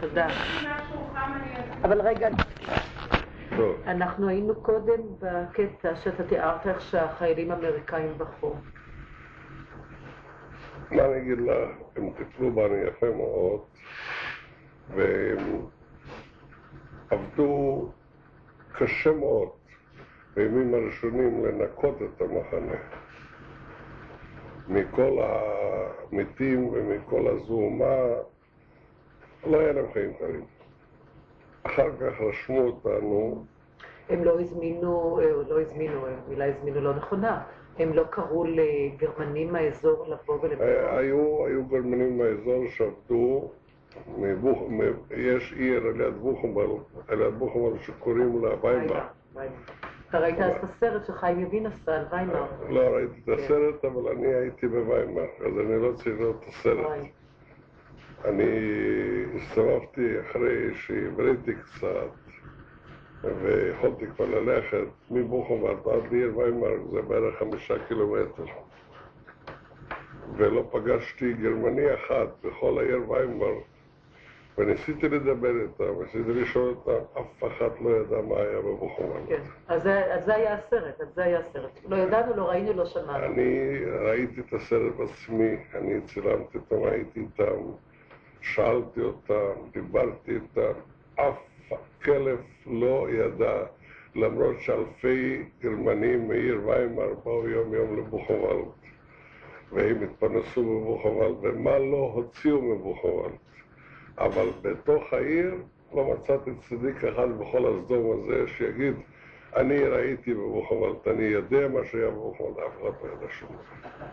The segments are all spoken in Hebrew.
תודה. אבל רגע, אנחנו היינו קודם בקטע שאתה תיארת איך שהחיילים האמריקאים בחרו. מה אני אגיד לך, הם טיפלו בנו יפה מאוד, והם עבדו קשה מאוד בימים הראשונים לנקות את המחנה מכל המתים ומכל הזוהמה, לא היה להם חיים קלים. אחר כך רשמו אותנו, הם לא הזמינו, אה, לא הזמינו, אה, מילה הזמינו לא נכונה, הם לא קראו לגרמנים מהאזור לבוא אה, ולבוא. היו, היו גרמנים מהאזור שעבדו, מבוכ... מ- יש עיר ליד בוכנבל, ליד בוכנבל שקוראים לה. ויימר. אתה ראית אז את הסרט שחיים יבין עשה על ויימר. לא ראיתי את הסרט, אבל אני הייתי בוויימר, אז אני לא צריך לראות את הסרט. אני הסתובבתי אחרי שהבריתי קצת, ויכולתי כבר ללכת מבוכנוולד עד לעיר ויימר, זה בערך חמישה קילומטר. ולא פגשתי גרמני אחד בכל העיר ויימר, וניסיתי לדבר איתם, ניסיתי לשאול אותם, אף אחד לא ידע מה היה בבוכנוולד. כן, אז זה אז זה היה הסרט, אז זה היה הסרט. לא ידענו, לא ראינו, לא שמענו. אני ראיתי את הסרט בעצמי, אני צילמתי אותם, הייתי איתם, שאלתי אותם, דיברתי איתם, אף כלב לא ידע, למרות שאלפי גרמנים מעיר ויימר באו יום יום לבוכנוולד, והם התפרנסו בבוכנוולד, ומה לא הוציאו מבוכנוולד. אבל בתוך העיר לא מצאתי צדיק אחד בכל הסדום הזה שיגיד אני ראיתי בבוכנוולד, אני יודע מה שהיה בבוכנוולד, אף אחד לא ידע שום דבר.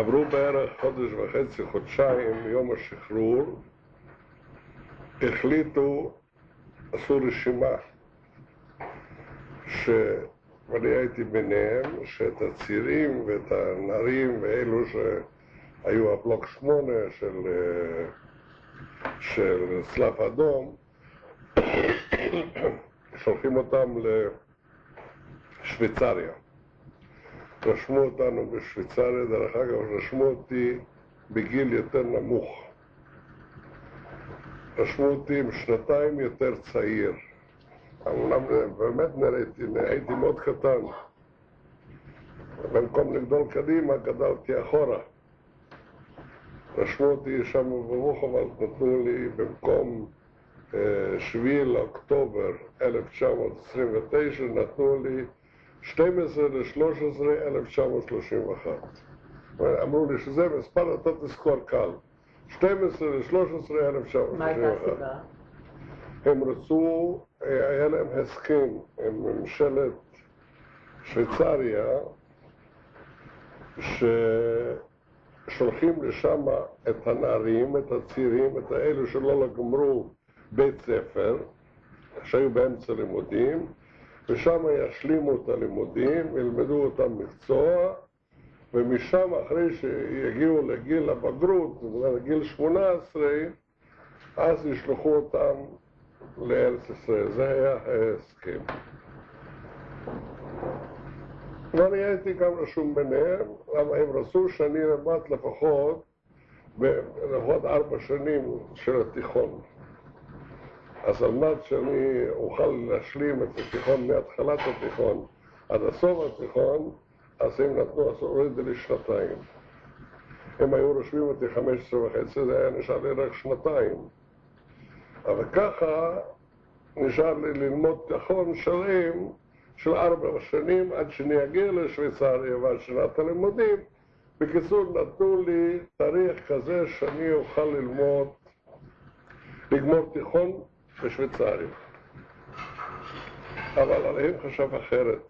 עברו בערך חודש וחצי, חודשיים מיום השחרור, החליטו, עשו רשימה, ש... ואני הייתי ביניהם, שאת הצעירים ואת הנערים ואלו שהיו הבלוק שמונה של, של צלב אדום, שולחים אותם לשוויצריה. רשמו אותנו בשוויצריה, דרך אגב, רשמו אותי בגיל יותר נמוך. רשמו אותי עם שנתיים יותר צעיר. אמנם באמת נראיתי, הייתי מאוד קטן. במקום לגדול קדימה, גדלתי אחורה. רשמו אותי שם בבוכוולד, נתנו לי במקום אה, 7 לאוקטובר 1929, נתנו לי 12 ל-13 1931. אמרו לי שזה מספר, אתה תזכור קל. 12 ל-13 מה הייתה 1931. הסיבה? הם רצו, אה, היה להם הסכם עם ממשלת שוויצריה, ששולחים לשם את הנערים, את הצעירים, את האלו שלא גמרו בית ספר, שהיו באמצע לימודים, ושם ישלימו את הלימודים, ילמדו אותם מקצוע, ומשם, אחרי שיגיעו לגיל הבגרות, זאת אומרת, גיל 18, אז ישלחו אותם לארץ ישראל. זה היה ההסכם. ואני הייתי גם רשום ביניהם, למה הם רצו שאני אלמד לפחות, לפחות ארבע שנים של התיכון. אז על מנת שאני אוכל להשלים את התיכון מהתחלת התיכון עד הסוף התיכון, אז הם נתנו, אז הורידו לי שנתיים. הם היו רושמים אותי 15 וחצי, זה היה נשאר לי רק שנתיים. אבל ככה נשאר לי ללמוד תיכון שלם של ארבע שנים עד שאני אגיע לשוויצריה ועד שנת הלימודים. בקיצור, נתנו לי תאריך כזה שאני אוכל ללמוד, לגמור תיכון בשוויצריה. אבל עליהם חשב אחרת.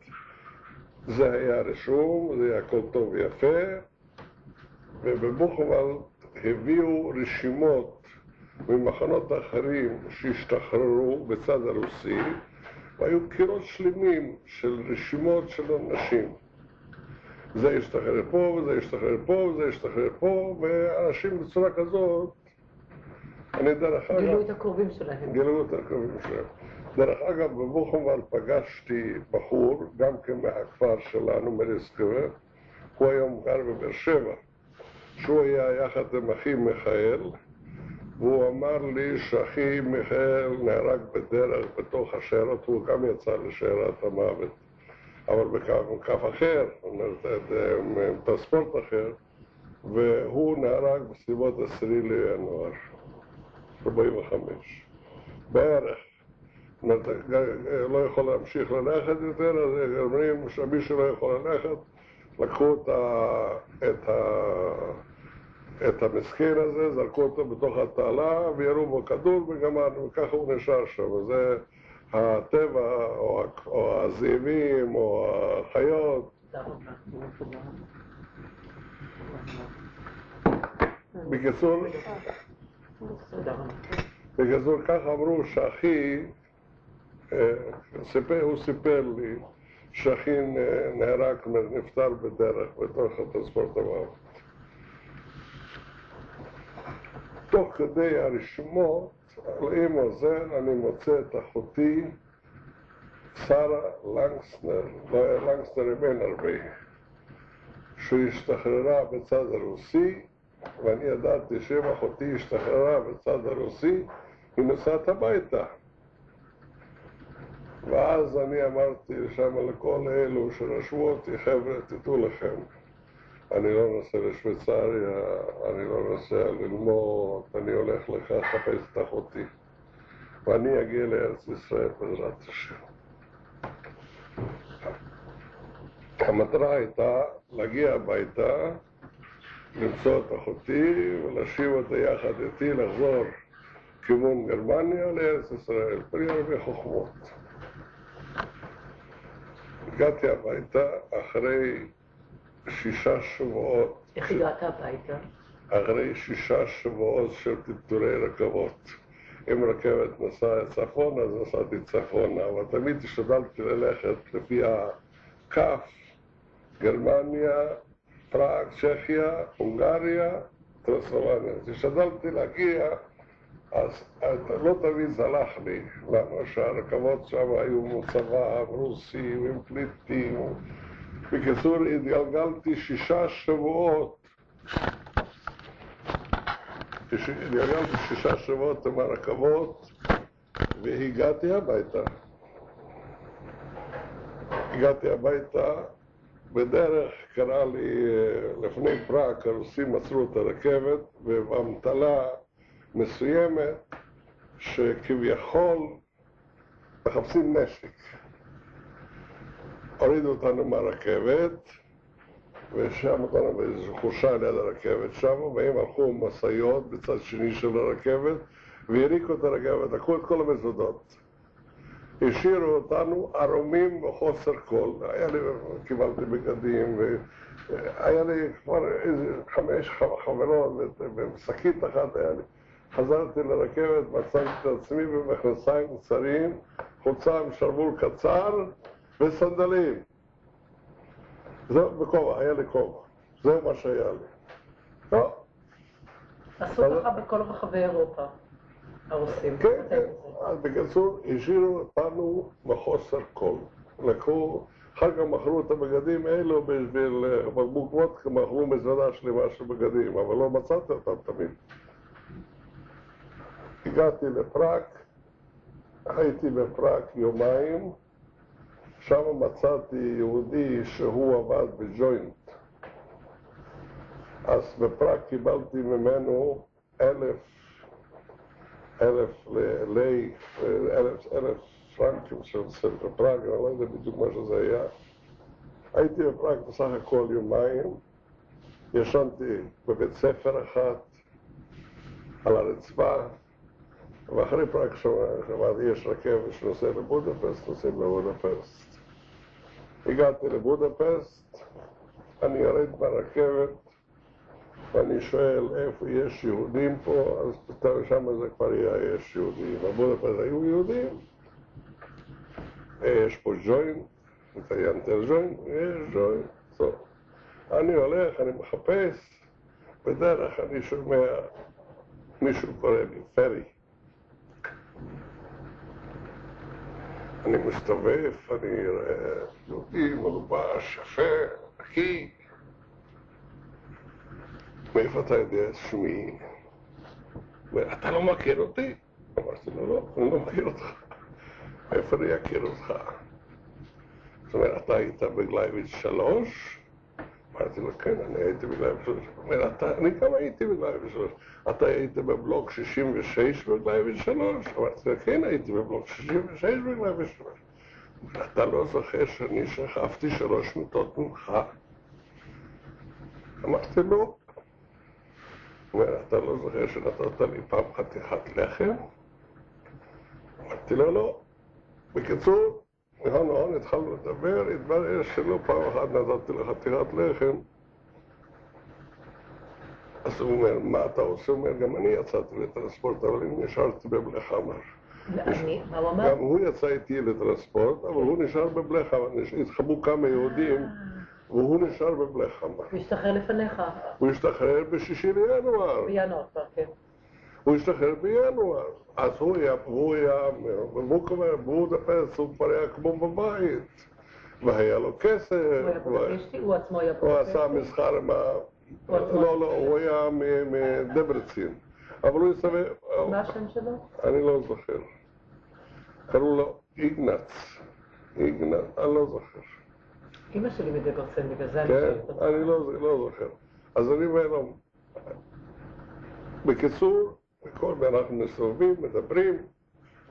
זה היה רשום, זה היה הכל טוב ויפה, ובבוכוולד הביאו רשימות ממחנות אחרים שהשתחררו בצד הרוסי, והיו קירות שלמים של רשימות של אנשים. זה ישתחרר פה, וזה ישתחרר פה, וזה ישתחרר פה, ואנשים בצורה כזאת, אני דרך אגב... גילו את הקרובים שלהם. גילו את הקרובים שלהם. דרך אגב, בבוכנוולד פגשתי בחור, גם כן מהכפר שלנו, מריסקבר, הוא היום גר בבאר שבע, שהוא היה יחד עם אחי מיכאל, והוא אמר לי שאחי מיכאל נהרג בדרך בתוך השיירות, הוא גם יצא לשיירת המוות, אבל בכף אחר, בספורט אחר, והוא נהרג בסביבות 10 לינואר, 45, בערך. לא יכול להמשיך ללכת יותר, אז אומרים שמי שלא יכול ללכת, לקחו את, ה, את, ה, את המסכן הזה, זרקו אותו בתוך התעלה וירו בו כדור וגמרנו, וככה הוא נשאר שם. זה הטבע, או, או הזאבים, או החיות. בקיצור, בקיצור, ככה אמרו שאחי, הוא סיפר לי שאחי נהרג, נפטר בדרך בתוך הטרנספורט המוות. תוך כדי הרשימות, על אימו זה אני מוצא את אחותי שרה לנגסנר, לא היה לנגסנר עם אין הרבה, שהשתחררה בצד הרוסי, ואני ידעתי שאם אחותי השתחררה בצד הרוסי, היא נוסעת הביתה. ואז אני אמרתי שם לכל אלו שרשמו אותי, חבר'ה, תדעו לכם, אני לא נוסע לשוויצריה, אני לא נוסע ללמוד, אני הולך לך לחפש את אחותי, ואני אגיע לארץ ישראל בעזרת השם. המטרה הייתה להגיע הביתה, למצוא את אחותי ולהשיב אותה יחד איתי, לחזור כיוון גרמניה לארץ ישראל, פרי הרבה חוכמות. הגעתי הביתה אחרי שישה שבועות. איך הגעת הביתה? אחרי שישה שבועות של טלטולי רכבות. אם רכבת נסעה צפונה, אז נסעתי צפונה, אבל תמיד השתדלתי ללכת לפי הכף, גרמניה, פראג, צ'כיה, הונגריה, טרנסלבניה. אז השתדלתי להגיע, אז לא תמיד הלך לי, למה שהרכבות שם היו מוצבה, רוסים, עם פליטים. בקיצור, התגלגלתי שישה שבועות. התגלגלתי שישה שבועות עם הרכבות והגעתי הביתה. הגעתי הביתה, בדרך קרה לי, לפני פראג, הרוסים עצרו את הרכבת, ובאמתלה מסוימת, שכביכול מחפשים נשק. הורידו אותנו מהרכבת, ושם אותנו באיזושהי חורשה ליד הרכבת שם, והם הלכו משאיות בצד שני של הרכבת, והריקו את הרכבת, לקחו את כל המזודות. השאירו אותנו ערומים בחוסר כל. היה לי, קיבלתי בגדים, והיה לי כבר איזה חמש חברות, ושקית אחת היה לי. חזרתי לרכבת, מצאתי את עצמי במכנסיים קצרים, חולצה עם שרוול קצר וסנדלים. זהו, בכובע, היה לי כובע. זהו מה שהיה לי. לא. עשו ככה בכל רחבי אירופה, הרוסים. כן, כן. אז בקיצור, השאירו אותנו בחוסר כל. לקחו, אחר כך מכרו את הבגדים האלו בשביל בקבוק וודקה, מכרו מזוודה שלמה של בגדים, אבל לא מצאתי אותם תמיד. הגעתי לפראג, הייתי בפראג יומיים, שם מצאתי יהודי שהוא עבד בג'וינט. אז בפראג קיבלתי ממנו אלף, אלף לי, אלף, אלף פרנקים של ספר פראג, אני לא יודע בדיוק מה שזה היה. הייתי בפראג בסך הכל יומיים, ישנתי בבית ספר אחת, על הרצפה, ואחרי פראג שמעתי, יש רכבת שנוסע לבודפסט, נוסעים לבודפסט. הגעתי לבודפסט, אני יורד ברכבת, ואני שואל איפה יש יהודים פה, אז שם זה כבר היה יש יהודים. בבודפסט היו יהודים, יש פה ג'וינט, מציינתי על ג'וינט, יש ג'וינט, טוב. אני הולך, אני מחפש, בדרך אני שומע מישהו קורא לי, פרי. אני מסתובב, אני רואה יהודי מלובש, יפה, נקי. מאיפה אתה יודע שמי? אתה לא מכיר אותי? אמרתי לו, לא, אני לא מכיר אותך. מאיפה אני אכיר אותך? זאת אומרת, אתה היית בגלייביץ' שלוש? אמרתי לו, כן, אני הייתי בגלייביץ' שלוש. הוא אומר, "אתה- אני גם הייתי בגלייביץ' שלוש. אתה היית בבלוק 66 בגלייביץ' שלוש? אמרתי לו, כן, הייתי בבלוק 66 בגלייביץ' שלוש. אתה לא זוכר שאני שכבתי שלוש מיטות ממך? אמרתי לו, הוא אומר, אתה לא זוכר שנתת לי פעם חתיכת לחם? אמרתי לו, לא. בקיצור, מהון להון התחלנו לדבר, התברר שלא פעם אחת נתתי לך חתיכת לחם. אז הוא אומר, מה אתה עושה? הוא אומר, גם אני יצאתי לטרנספורט, אבל אני נשארתי בבלחמר. אני, מה הוא אמר? גם הוא יצא איתי לטרנספורט, אבל הוא נשאר בבלחמר. נש- התחבאו כמה יהודים, והוא נשאר בבלחמר. הוא השתחרר לפניך, הוא השתחרר בשישי לינואר. בינואר כבר, כן. הוא השתחרר בינואר. אז הוא היה, הוא היה, והוא כבר, בודפסט, הוא כבר היה כמו בבית. והיה לו כסף. הוא היה בודפשטי, הוא עצמו היה הוא עשה. מסחר עם ה... לא, לא, הוא היה מדברצין. אבל הוא הסתובב... מה השם שלו? אני לא זוכר. קראו לו איגנץ. איגנץ, אני לא זוכר. אמא שלי מדברסן, בגלל זה אני כן? אני לא, לא זוכר. אז אני לו, בקיצור, בכל פעם אנחנו מסתובבים, מדברים,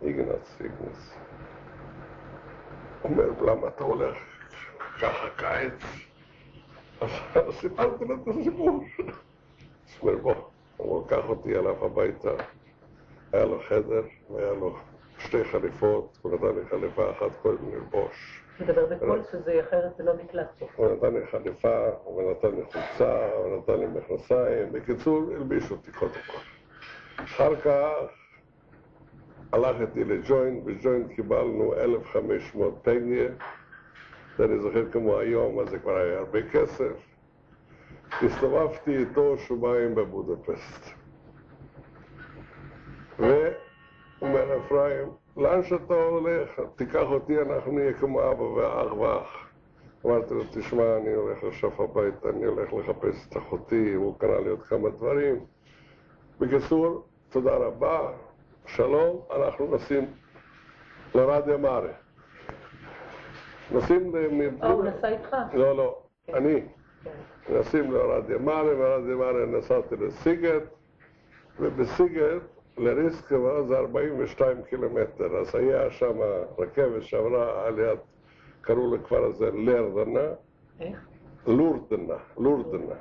איגנץ, איגנץ. אומר, למה אתה הולך ככה קיץ? אז סיפרתי לו את הסיפור. אז הוא אומר, בוא, הוא לקח אותי אליו הביתה, היה לו חדר, והיה לו שתי חליפות, הוא נתן לי חליפה אחת קודם ללבוש. מדבר בקול שזה אחרת זה לא נקלט. הוא נתן לי חליפה, הוא נתן לי חולצה, הוא נתן לי מכנסיים. בקיצור, הלביש אותי קודם כל. אחר כך הלך איתי לג'וינט, בג'וינט קיבלנו 1,500 פגיה. זה אני זוכר כמו היום, אז זה כבר היה הרבה כסף. הסתובבתי איתו שבועיים בבודפסט. והוא אומר, אפרים, לאן שאתה הולך, תיקח אותי, אנחנו נהיה כמו אבא ואח ואח. אמרתי לו, תשמע, אני הולך עכשיו הביתה, אני הולך לחפש את אחותי, הוא קרא לי עוד כמה דברים. בקיצור, תודה רבה, שלום, אנחנו נוסעים לרדיה מארה. נוסעים ל... אה, הוא נסע איתך? לא, לא, אני. כן. נסעים לרדיה מארה, ורדיה מארה נסעתי לסיגט, ובסיגט לריסקבה זה 42 קילומטר, אז היה שם רכבת שעברה על יד, קראו לכפר הזה לרדנה, איך? לורדנה, לורדנה.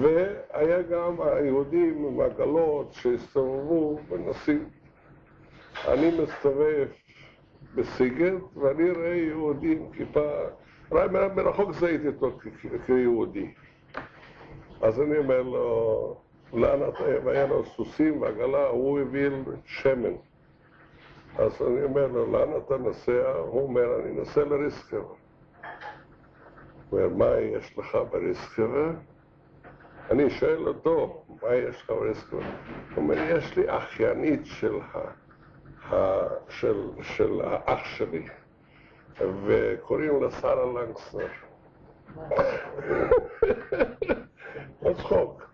והיה גם היהודים עם עגלות שהסתובבו ונוסעים. אני מסתובב בסיגט ואני רואה יהודי עם כיפה, רק מרחוק זיהיתי אותו כ- כיהודי. אז אני אומר לו, והיה לו סוסים ועגלה, הוא הביא שמן. אז אני אומר לו, לאן אתה נוסע? הוא אומר, אני נוסע לריסקבה. הוא אומר, מה יש לך בריסקבה? אני שואל אותו, מה יש לך בריסקבה? הוא אומר, יש לי אחיינית של, ה, של, של האח שלי, וקוראים לה שרה לנגסנר. לא צחוק.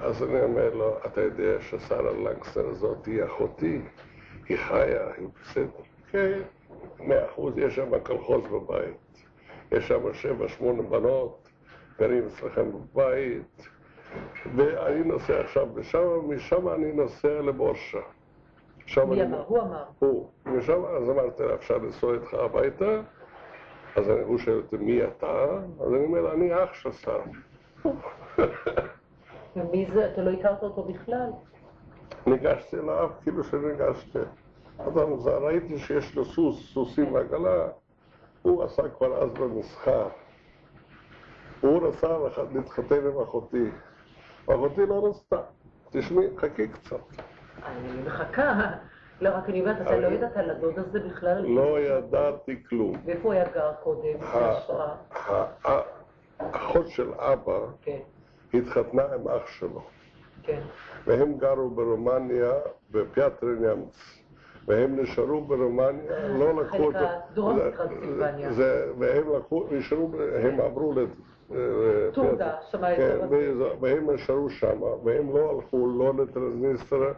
אז אני אומר לו, אתה יודע ששרה לנגסנר הזאת היא אחותי, היא חיה, היא בסדר. כן, מאה אחוז, יש שם קלחוז בבית. יש שם שבע, שמונה בנות, גרים אצלכם בבית, ואני נוסע עכשיו לשם, משם אני נוסע לבורשה. שם מי אני- אמר? הוא אמר. הוא. משם, אז אמרתי לה, אפשר לנסוע איתך הביתה? אז הוא שואל אותי, מי אתה? אז אני אומר, אני אח של שר. ומי זה? אתה לא הכרת אותו בכלל? ניגשתי אליו כאילו שניגשתי. אדם זה, ראיתי שיש לו סוס, סוסים ועגלה, הוא עשה כבר אז במסחר. הוא רצה להתחתן עם אחותי, ואחותי לא רצתה. תשמעי, חכי קצת. אני מחכה. לא, רק אני אומרת, אתה לא ידעת על הדוד הזה בכלל? לא ידעתי כלום. ואיפה הוא היה גר קודם? האחות של אבא כן, התחתנה עם אח שלו, כן. והם גרו ברומניה, בפיאטרינמץ, והם נשארו ברומניה, לא לקחו חלק הדרום זה- טרנסילבניה. והם לקחו, נשארו, הם עברו אה, כן. באזור- והם נשארו שם, והם לא הלכו לא לטרנסניסטרה,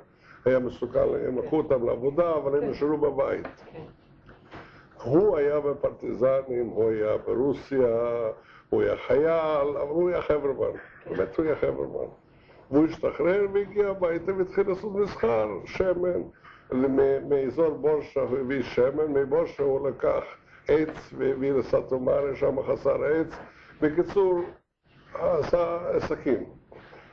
היה מסוכן, הם לקחו אותם לעבודה, אבל הם כן. נשארו בבית. כן. הוא היה בפרטיזנים, הוא היה ברוסיה, הוא היה חייל, אבל הוא היה חברמן, באמת הוא היה חברמן. והוא השתחרר והגיע הביתה והתחיל לעשות מסחר, שמן. מאזור בורשה הוא הביא שמן, מבורשה הוא לקח עץ והביא לסטומרי, שם חסר עץ. בקיצור, עשה עסקים.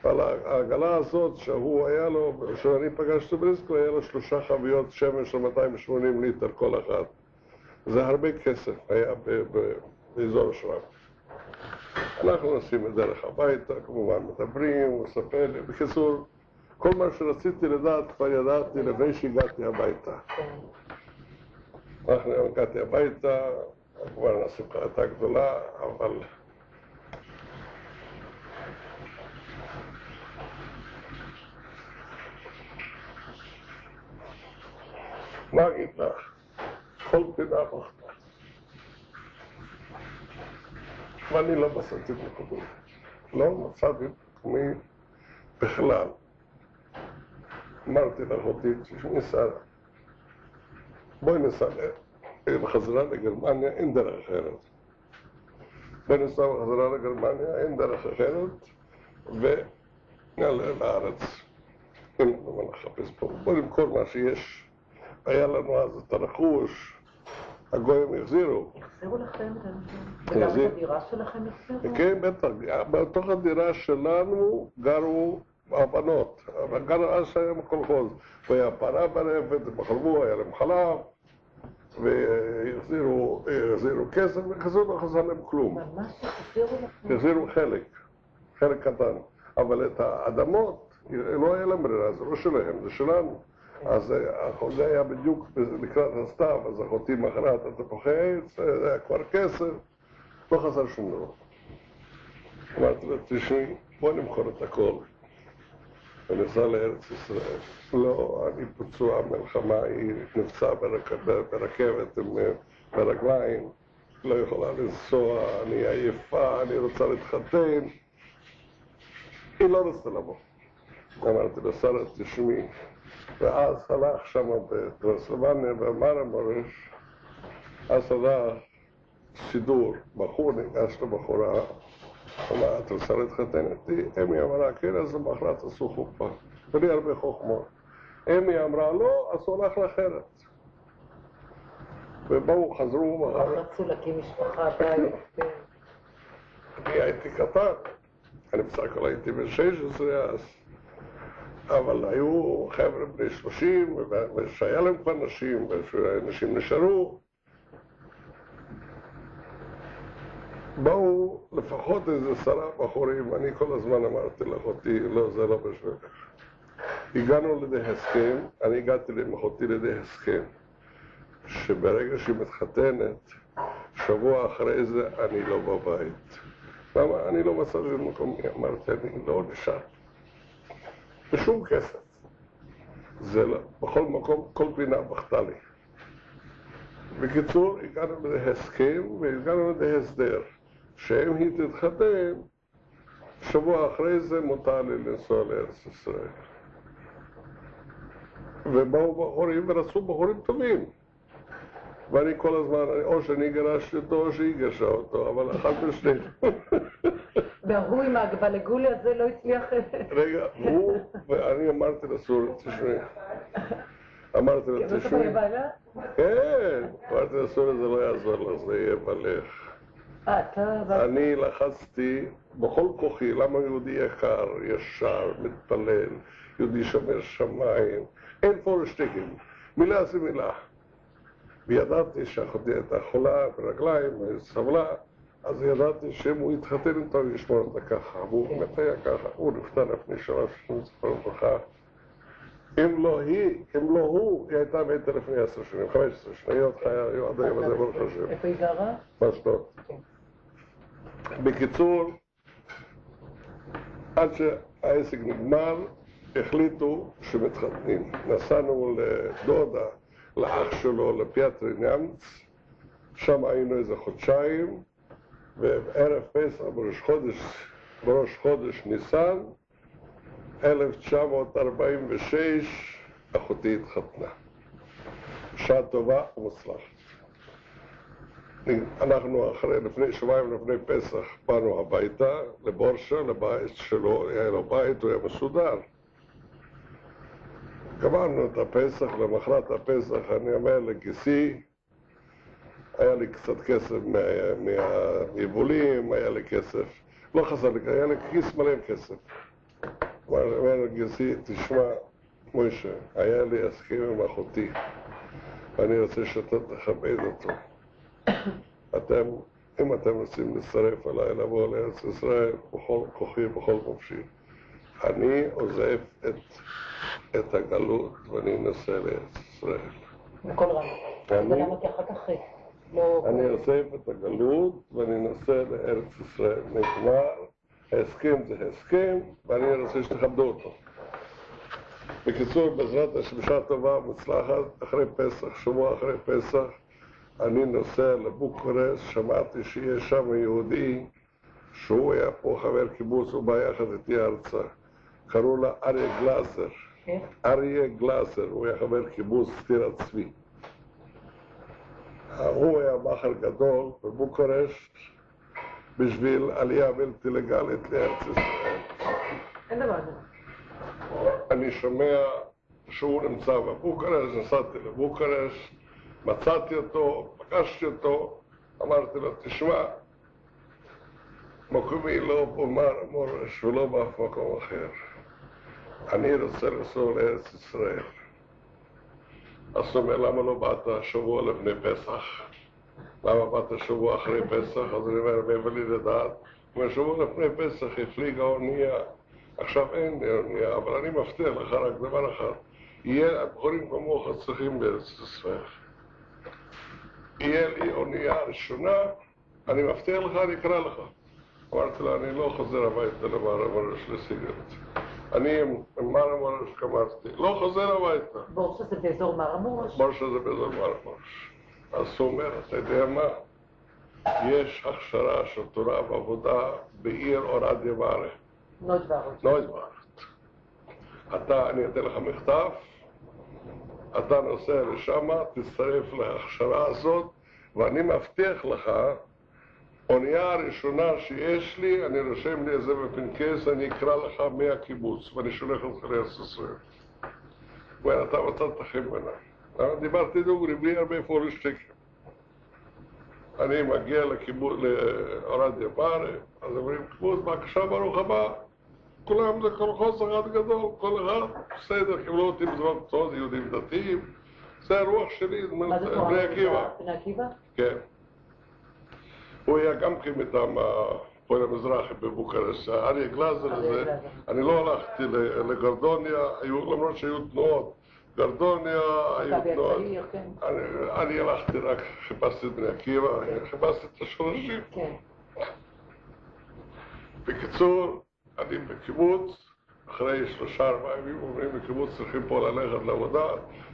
על העגלה הזאת שהוא היה לו, כשאני פגשתי בריסקו, היה לו שלושה חביות שמן של 280 ליטר כל אחת. זה הרבה כסף היה באזור שלנו. אנחנו נוסעים בדרך הביתה, כמובן מדברים, הוא מספר לי. בקיצור, כל מה שרציתי לדעת כבר ידעתי לפני שהגעתי הביתה. אנחנו הגעתי הביתה, כבר השמחה הייתה גדולה, אבל... מה אגיד לך? כל פינה בכתה. ואני לא מצאתי את מקומי. לא מצאתי את מקומי בכלל. אמרתי לאחותי, תשמעי שרה, בואי ניסע בחזרה לגרמניה, אין דרך אחרת. בואי ניסע בחזרה לגרמניה, אין דרך אחרת, ונעלה לארץ. אין לנו מה לחפש פה, בואי נמכור מה שיש. היה לנו אז את הרכוש, הגויים החזירו. החזירו לכם את? וגם החזיר. את הדירה שלכם החזירו? כן, בטח, בתוך הדירה שלנו גרו הבנות, אבל גרו אז שהיה קולחוז, והיה פרה ברפת, הם חלבו, היה להם חלב, והחזירו החזירו כסף, וכזאת לא חזר להם כלום. ממש החזירו לכם? החזירו חלק, חלק קטן, אבל את האדמות, לא היה להם ברירה, זה לא שלהם, זה שלנו. אז אה, החוזה היה בדיוק לקראת הסתיו, אז אחותי מכרה את התפוחי עץ, אה, זה היה כבר כסף, לא חסר שום דבר. אמרתי לה, תשמעי, בוא נמכור את הכל וניסע לארץ ישראל. לא, אני פצוע מלחמה, היא נפצעה ברכבת עם אה, ברגליים, לא יכולה לנסוע, אני עייפה, אני רוצה להתחתן. היא לא רצתה לבוא. אמרתי לה, שרה, תשמעי. ואז הלך שם בטרנסלבניה, במרמורש, אז הלך סידור, בחור ניגש לבחורה, אמר, את רוצה להתחתן איתי? אמי אמרה, כן, אז למחרת עשו חופה. בלי הרבה חוכמות. אמי אמרה, לא, אז הוא הלך לאחרת. ובאו, חזרו, רצו להקים משפחה, בית. כן. אני הייתי קטן, אני בסך הכל הייתי בן 16 אז, אבל היו חבר'ה בני 30, ושהיה להם כבר נשים, ונשים נשארו. באו לפחות איזה עשרה בחורים, אני כל הזמן אמרתי לאחותי, לא, זה לא בשבילך. הגענו לידי הסכם, אני הגעתי עם אחותי לידי הסכם, שברגע שהיא מתחתנת, שבוע אחרי זה אני לא בבית. למה? אני לא מצאתי את מקומי, אמרתי, אני לא נשאר. בשום כסף. זה לא, בכל מקום, כל פינה בכתה לי. בקיצור, הגענו להסכם והגענו להסדר, שאם היא תתחתן, שבוע אחרי זה מותר לי לנסוע לארץ ישראל. ובאו בחורים ורצו בחורים טובים. ואני כל הזמן, או שאני גירשתי אותו או שהיא גירשה אותו, אבל אחד משנינו. והוא עם הגבלגולי הזה לא הצליח... רגע, הוא, ואני אמרתי לסורי, תשמעי. אמרתי אתה תשמעי. כן, אמרתי לסורי, זה לא יעזור לך, זה יהיה בלך. אה. אני לחצתי בכל כוחי, למה יהודי יקר, ישר, מתפלל, יהודי שומר שמיים, אין פורשטיקים, מילה זה מילה. וידעתי שאחותי הייתה חולה ברגליים, סבלה, אז ידעתי שאם הוא יתחתן איתו, הוא ישמור אותה ככה. והוא באמת היה ככה, הוא נפטר לפני שלוש שנים, זכר לברכה. אם לא היא, אם לא הוא, היא הייתה מתה לפני עשר שנים, חמש עשרה שנים, היא עוד חיה, עד היום הזה, ברוך השם. איפה היא גרה? באשדוד. בקיצור, עד שהעסק נגמר, החליטו שמתחתנים. נסענו לדודה, לאח שלו, לפיאטרי נאמץ, שם היינו איזה חודשיים, וערב פסח בראש חודש, בראש חודש ניסן, 1946, אחותי התחתנה. שעה טובה ומוצלחת. אנחנו אחרי, לפני שבועיים לפני פסח, באנו הביתה, לבורשה, לבית שלו, היה לו בית, הוא היה מסודר. גמרנו את הפסח, למחרת הפסח אני אומר לגיסי, היה לי קצת כסף מהיבולים, היה לי כסף, לא חסר לי, היה לי כיס מלא כסף. אומר לגיסי, תשמע, מוישה, היה לי הסכם עם אחותי, ואני רוצה שאתה תכבד אותו. אתם, אם אתם רוצים להצטרף אליי, לבוא לארץ ישראל, בכל כוחי, בכל חופשי, אני עוזב את, את הגלות ואני נוסע לארץ ישראל. בכל רם. אני- כך לא... אני עוזב את הגלות ואני נוסע לארץ ישראל. נגמר, ההסכם זה הסכם, ואני רוצה שתכבדו אותו. בקיצור, בעזרת השם, בשעה טובה ומוצלחת, אחרי פסח, שבוע אחרי פסח, אני נוסע לבוקרשט, שמעתי שיש שם יהודי שהוא היה פה חבר קיבוץ, הוא בא יחד איתי ארצה. קראו לה אריה גלאזר. אריה גלאזר, הוא היה חבר קיבוץ טירת צבי. הוא היה מאכר גדול בבוקרשט בשביל עלייה בלתי לגלית לארץ ישראל. אין דבר כזה. אני שומע שהוא נמצא בבוקרשט, נסעתי לבוקרשט, מצאתי אותו, פגשתי אותו, אמרתי לו, תשמע, מקומי לא במר מורש ולא באף מקום אחר. אני רוצה לנסוע לארץ ישראל. אז הוא אומר, למה לא באת שבוע לפני פסח? למה באת שבוע אחרי פסח? אז אני אומר, מאיפה לי לדעת? הוא אומר, שבוע לפני פסח הפליגה אונייה. עכשיו אין לי אונייה, אבל אני מבטיח לך רק דבר אחד, יהיה הבחורים כמוך צריכים בארץ ישראל. יהיה לי אונייה ראשונה, אני מבטיח לך, אני אקרא לך. אמרתי לו, אני לא חוזר הביתה למער המורש לסיגרט. אני עם מער המורש גמרתי, לא חוזר הביתה. בורשה זה באזור מרמורש? מורשה זה באזור המורש. אז הוא אומר, אתה יודע מה? יש הכשרה של תורה ועבודה בעיר אורדיה. נוידברות. לא התברכת. אתה, אני אתן לך מכתב, אתה נוסע לשם, תצטרף להכשרה הזאת, ואני מבטיח לך, אונייה הראשונה שיש לי, אני רושם לי את זה בפנקס, אני אקרא לך מהקיבוץ, ואני שולח אותך לארץ ישראל. אומר, אתה מצאת חן בעיניי. דיברתי דוגרי, בלי הרבה פורשטיקים. אני מגיע לקיבוץ, לאורדיה בארה, אז אומרים, קיבוץ, בבקשה, ברוך הבא. כולם זה קולחוס אחד גדול, כל אחד בסדר, קיבלו אותי בזמן פצועות, יהודים דתיים. זה הרוח שלי? בני עקיבא. בני עקיבא? כן. הוא היה גם כן מטעם הפועל המזרחי בבוקרשט. אריה גלאזר הזה. אני לא הלכתי לגרדוניה, למרות שהיו תנועות. גרדוניה, היו תנועות. אני, אני הלכתי רק, חיפשתי את בני עקיבא, חיפשתי את השורשים. כן. בקיצור, אני בקיבוץ, אחרי שלושה ארבעה ימים אומרים בקיבוץ צריכים פה ללכת לעבודה,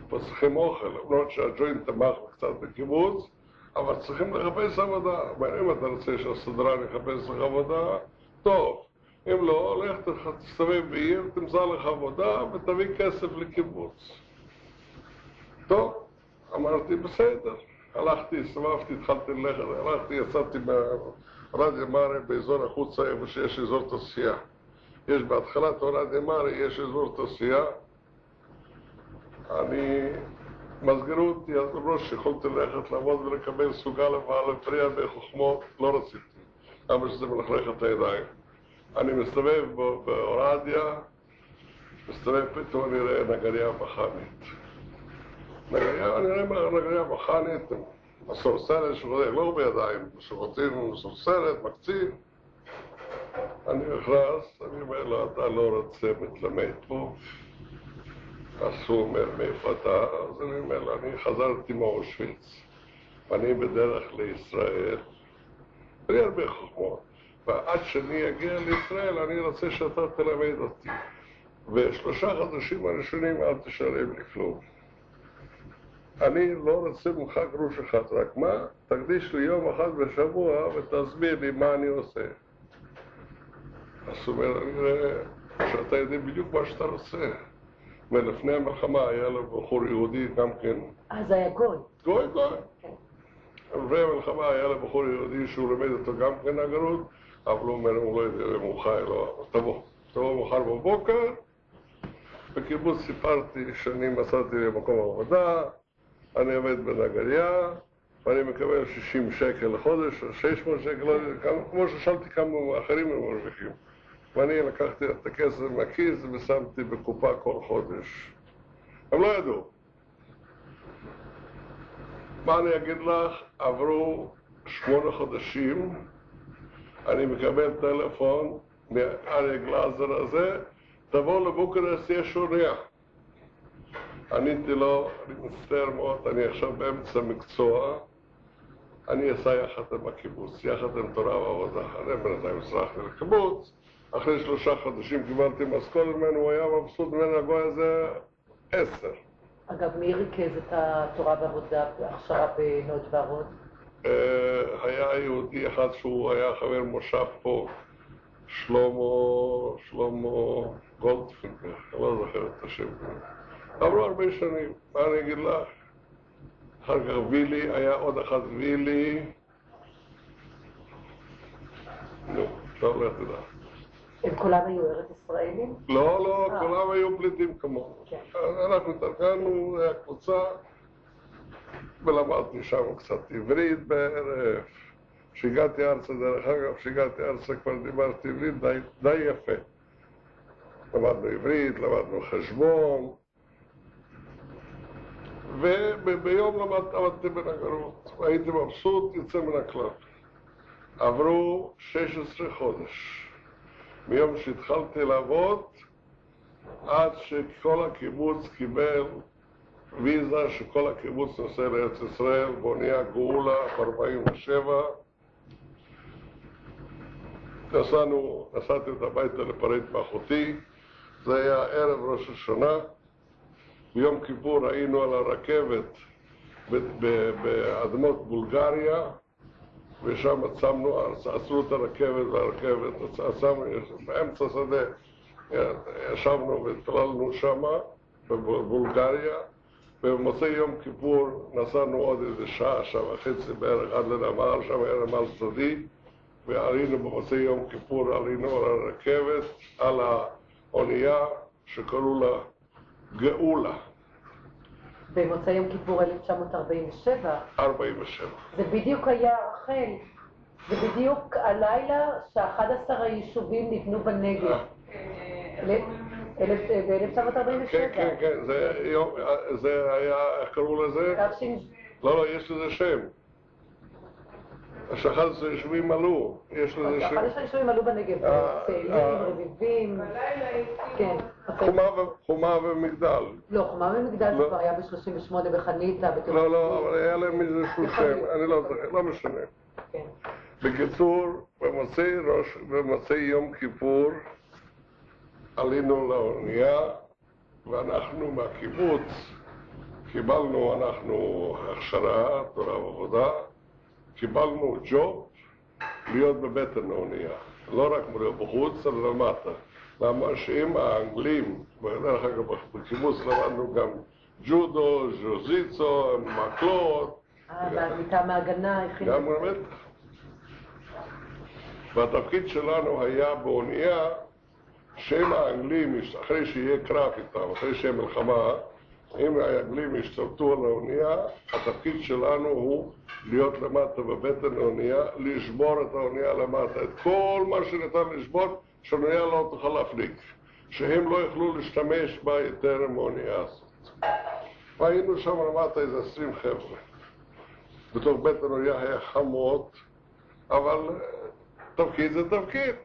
פה צריכים אוכל, למרות שהג'וינט תמך קצת בקיבוץ, אבל צריכים לחפש עבודה. אם אתה רוצה שהסדרן יחפש לך עבודה, טוב. אם לא, לך תסתובב בעיר, תמצא לך עבודה ותביא כסף לקיבוץ. טוב, אמרתי, בסדר. הלכתי, הסתובבתי, התחלתי ללכת, הלכתי, יצאתי מהרדיה מארה באזור החוצה, איפה שיש אזור תעשייה. יש בהתחלת רדיה מארה, יש אזור תעשייה. אני, מסגרו אותי, אז למרות שיכולתי ללכת לעבוד ולקבל סוגה לבעל פרי הרבה חוכמות, לא רציתי. למה שזה מלכלך את הידיים. אני מסתובב באורדיה, מסתובב פתאום אני רואה נגריה מכנית. נגריה, אני רואה נגריה מכנית, מסורסרת שחוטא, לא בידיים, שחוטאים מסורסרת, מקצין. אני נכנס, אני אומר לו, אתה לא רוצה מתלמד פה? אומר, מאיפה אתה? אז אני אומר לו, אני חזרתי מאושוויץ, ואני בדרך לישראל. אין לי הרבה חוכמות. ועד שאני אגיע לישראל, אני רוצה שאתה תלמד אותי. ושלושה חודשים הראשונים אל תשלם לי כלום. אני לא רוצה ממך גרוש אחד, רק מה? תקדיש לי יום אחד בשבוע ותסביר לי מה אני עושה. אז הוא אומר, שאתה יודע בדיוק מה שאתה רוצה. ולפני המלחמה היה לו בחור יהודי גם כן. זה היה גוי. גוי, גוי. כן. לפני המלחמה היה לו בחור יהודי שהוא לימד אותו גם כן נגרות, אבל הוא אומר, הוא לא יודע אם הוא חי או לא, תבוא. תבוא מחר בבוקר. בקיבוץ סיפרתי שאני מצאתי למקום עבודה, אני עובד בנגריה, ואני מקבל 60 שקל לחודש, או 600 שקל, כמו ששאלתי כמה אחרים הם מרוויחים. ואני לקחתי את הכסף מהכיס ושמתי בקופה כל חודש. הם לא ידעו. מה אני אגיד לך? עברו שמונה חודשים, אני מקבל טלפון מאריה גלאזר הזה, תבוא לבוקרשט, יש אורח. עניתי לו, אני מצטער מאוד, אני עכשיו באמצע מקצוע, אני אעשה יחד עם הקיבוץ, יחד עם תורה ועבודה. אני בינתיים הצלחתי לקיבוץ, אחרי שלושה חודשים קיבלתי משכורת ממנו, הוא היה מבסוט ממנו, הגוי הזה עשר. אגב, מי ריכז את התורה והעבודה וההכשרה בנאות וערוד? אה, היה יהודי אחד שהוא היה חבר מושב פה, שלמה, שלמה גולדפינגר, אני לא זוכר את השם. עברו הרבה שנים, מה אני אגיד לך? אחר כך וילי, היה עוד אחד וילי, נו, לך תדע. הם כולם היו ארץ ישראלים? לא, לא, אה. כולם היו פליטים כמונו. כן. אנחנו התארגנו, היה קבוצה, ולמדתי שם קצת עברית בערב. כשהגעתי ארצה, דרך אגב, כשהגעתי ארצה כבר דיברתי עברית די, די יפה. למדנו עברית, למדנו חשבון, וביום למד, למדתי בנגרות, והייתי מבסוט, יוצא מן הכלל. עברו 16 חודש. מיום שהתחלתי לעבוד עד שכל הקיבוץ קיבל ויזה שכל הקיבוץ נוסע לארץ ישראל באונייה גאולה ב-47. נסענו, נסעתי את הביתה לפרט מאחותי, זה היה ערב ראש השנה. ביום כיפור היינו על הרכבת באדמות בולגריה, ושם עצמנו, עצרו את הרכבת והרכבת, עצרנו באמצע שדה, ישבנו והתפללנו שמה, בבולגריה, ובמוצאי יום כיפור נסענו עוד איזה שעה, שעה וחצי בערך עד לנמל, שם היה נמל סודי, ועלינו במוצאי יום כיפור, עלינו על הרכבת, על האונייה שקראו לה גאולה, במוצאי יום כיפור 1947, 47. זה בדיוק היה, רחל, זה בדיוק הלילה ש-11 היישובים נבנו בנגב. אה. ב-1947. כן, כן, כן, זה היה יום, זה היה, איך קראו לזה? לא, לא, יש לזה שם. ש-11 יישובים עלו, יש לזה שם. 11 היישובים עלו בנגב, אה, צאלים, אה. רביבים, כן. חומה ו- חומה ומגדל. לא, חומה ומגדל זה לא. כבר היה ב-38 בחניתה, בתל לא, לא, אבל היה להם איזשהו שם. אני לא זוכר, לא משנה. כן. בקיצור, במוצאי יום כיפור עלינו לאונייה ואנחנו מהקיבוץ קיבלנו אנחנו הכשרה, תורה ועבודה, קיבלנו ג'וב להיות בבטן האונייה, לא רק בחוץ, אלא למטה. למה שאם האנגלים, דרך אגב בקיבוץ למדנו גם ג'ודו, ז'וזיצו, מקלות, אה, מטעם ההגנה הכינו... גם באמת. והתפקיד שלנו היה באונייה שאם האנגלים, אחרי שיהיה קרב איתם, אחרי שיהיה מלחמה, אם האנגלים ישתלטו על האונייה, התפקיד שלנו הוא להיות למטה בבטן האונייה, לשבור את האונייה למטה, את כל מה שניתן לשבור, שהאונייה לא תוכל להפליג, שהם לא יוכלו להשתמש בה יותר עם האונייה הזאת. והיינו שם למטה איזה עשרים חבר'ה. בתוך בית האונייה היה חם מאוד, אבל תפקיד זה תפקיד.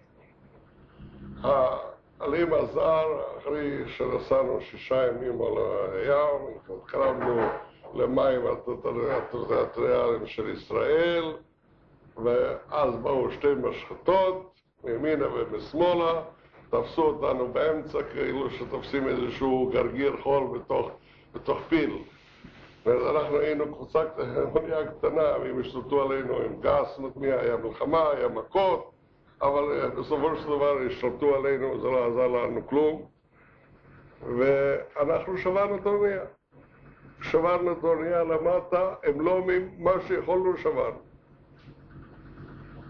העלים עזר אחרי שנסענו שישה ימים על הים, התקרבנו למים הטריטוריאליים של ישראל, ואז באו שתי משחטות, מימינה ומשמאלה, תפסו אותנו באמצע כאילו שתופסים איזשהו גרגיר חול בתוך, בתוך פיל. ואנחנו היינו קבוצה, אונייה קטנה, והם השתלטו עלינו עם גס, נותניה, היה מלחמה, היה מכות, אבל אה, בסופו של דבר השתלטו עלינו, זה לא עזר לנו כלום, ואנחנו שברנו את האונייה. שברנו את האונייה למטה, הם לא מה שיכולנו שברנו.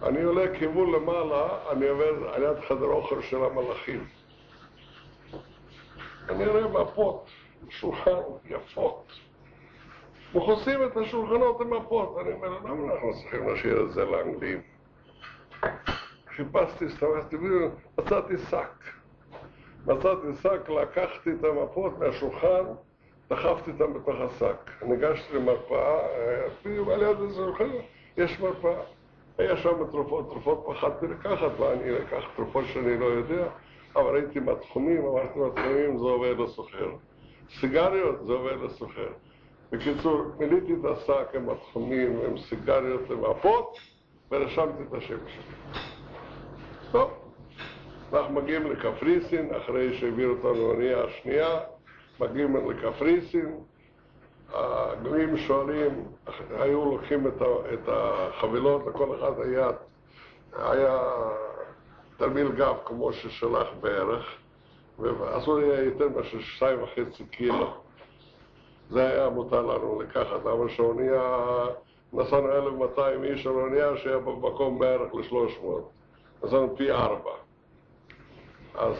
אני עולה כיוון למעלה, אני עובר על יד חדר אוכל של המלאכים. אני רואה מפות, שולחן יפות. מכוסים את השולחנות עם מפות. אני אומר, למה אנחנו צריכים להשאיר את זה לאנגלים? חיפשתי, הסתמכתי, מצאתי שק. מצאתי שק, לקחתי את המפות מהשולחן, דחפתי אותם בתוך השק. ניגשתי למרפאה, בדיוק על יד איזה שולחן, יש מרפאה. היה שם תרופות, תרופות פחדתי לקחת, ואני לקח תרופות שאני לא יודע, אבל ראיתי מתחומים, אמרתי מתחומים זה עובר לסוחר. סיגריות זה עובר לסוחר. בקיצור, מילאתי את השק עם התחומים, עם סיגריות למפות, ורשמתי את השם שלי. טוב, אנחנו מגיעים לקפריסין, אחרי שהעבירו אותנו לאונייה השנייה, מגיעים לקפריסין, הגלים שואלים, היו לוקחים את החבילות, לכל אחד היה, היה תרמיל גב כמו ששלח בערך, ואסור היה יותר מאשר שתיים וחצי קילו. זה היה מותר לנו לקחת, אבל שהאונייה, נסענו 1,200 איש על אונייה שהיה במקום בערך ל-300, נסענו פי ארבע. אז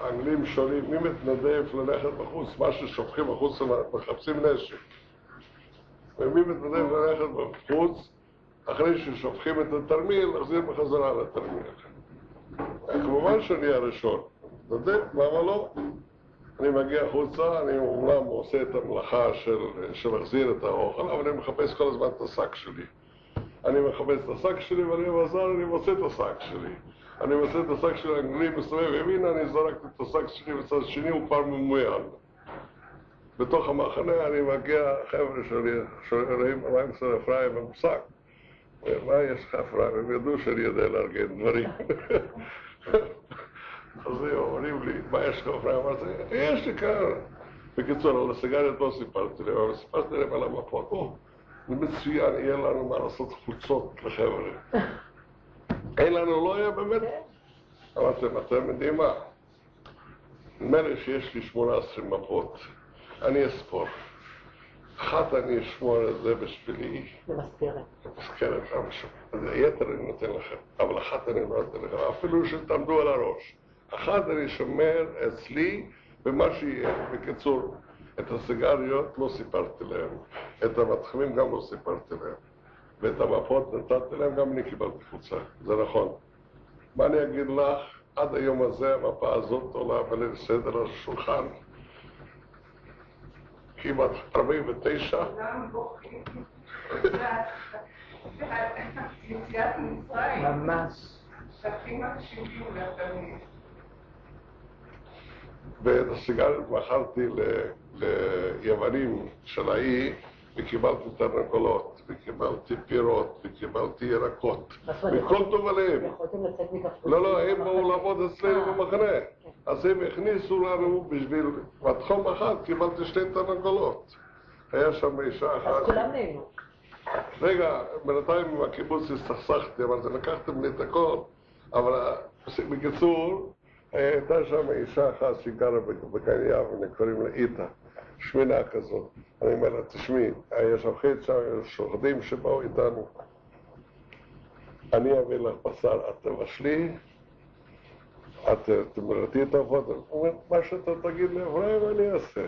האנגלים uh, שואלים, מי מתנדב ללכת בחוץ? מה ששופכים בחוץ, מחפשים נשק. ומי מתנדב ללכת בחוץ, אחרי ששופכים את התרמיל, נחזיר בחזרה לתרמיל. כמובן שאני הראשון. מתנדב, למה לא? אני מגיע החוצה, אני אומנם עושה את המלאכה של להחזיר את האוכל, אבל אני מחפש כל הזמן את השק שלי. אני מחפש את השק שלי ואני בזר, אני מוצא את השק שלי. אני מוצא את השק של האנגלי, מסתובב ימינה, אני זרקתי את השק שלי בצד שני, הוא פעם ממויין. בתוך המחנה אני מגיע, חבר'ה שלי, שואלים, מה עם סר אפרים במושג? מה יש לך אפרים? הם ידעו שאני יודע לארגן דברים. אז הם אומרים לי, מה יש לך אפרים? אמרתי, יש לי כאן. בקיצור, על הסיגריות לא סיפרתי להם, אבל סיפרתי להם על המפות. זה מצוין, יהיה לנו מה לעשות חולצות לחבר'ה. אין לנו, לא היה באמת. אמרתם, אתם יודעים מה? נדמה לי שיש לי 18 מפות. אני אספור. אחת אני אשמור את זה בשבילי. במזכרת. במזכרת, יתר אני נותן לכם, אבל אחת אני לא נותן לכם, אפילו שתעמדו על הראש. אחת אני שומר אצלי במה שיהיה. בקיצור, את הסיגריות לא סיפרתי להם, את המתחמים גם לא סיפרתי להם. ואת המפות נתתי להם, גם אני קיבלתי חוצה, זה נכון. מה אני אגיד לך, עד היום הזה המפה הזאת עולה בליל סדר על השולחן. כמעט 49. ממש. ואת הסיגריות מכרתי ליוונים של האי וקיבלתי תרנגולות, וקיבלתי פירות, וקיבלתי ירקות, וכל טוב עליהם. יכולתם לצאת מקפריסין? לא, לא, הם באו לעבוד אצלנו במחנה. אז הם הכניסו לנו בשביל, בתחום אחד קיבלתי שתי תרנגולות. היה שם אישה אחת. אז כולם נהנו. רגע, בינתיים עם הקיבוץ הסתכסכתי, אמרתי, לקחתם לי את הכל, אבל בקיצור, הייתה שם אישה אחת שגרה בגן יבנה, קוראים לה איתה. שמינה כזאת. אני אומר לה, תשמעי, יש עורכי שם, יש שוחדים שבאו איתנו. אני אביא לך בשר, את תבשלי, את תמרתי את העבוד. הוא אומר, מה שאתה תגיד לאברהם אני אעשה.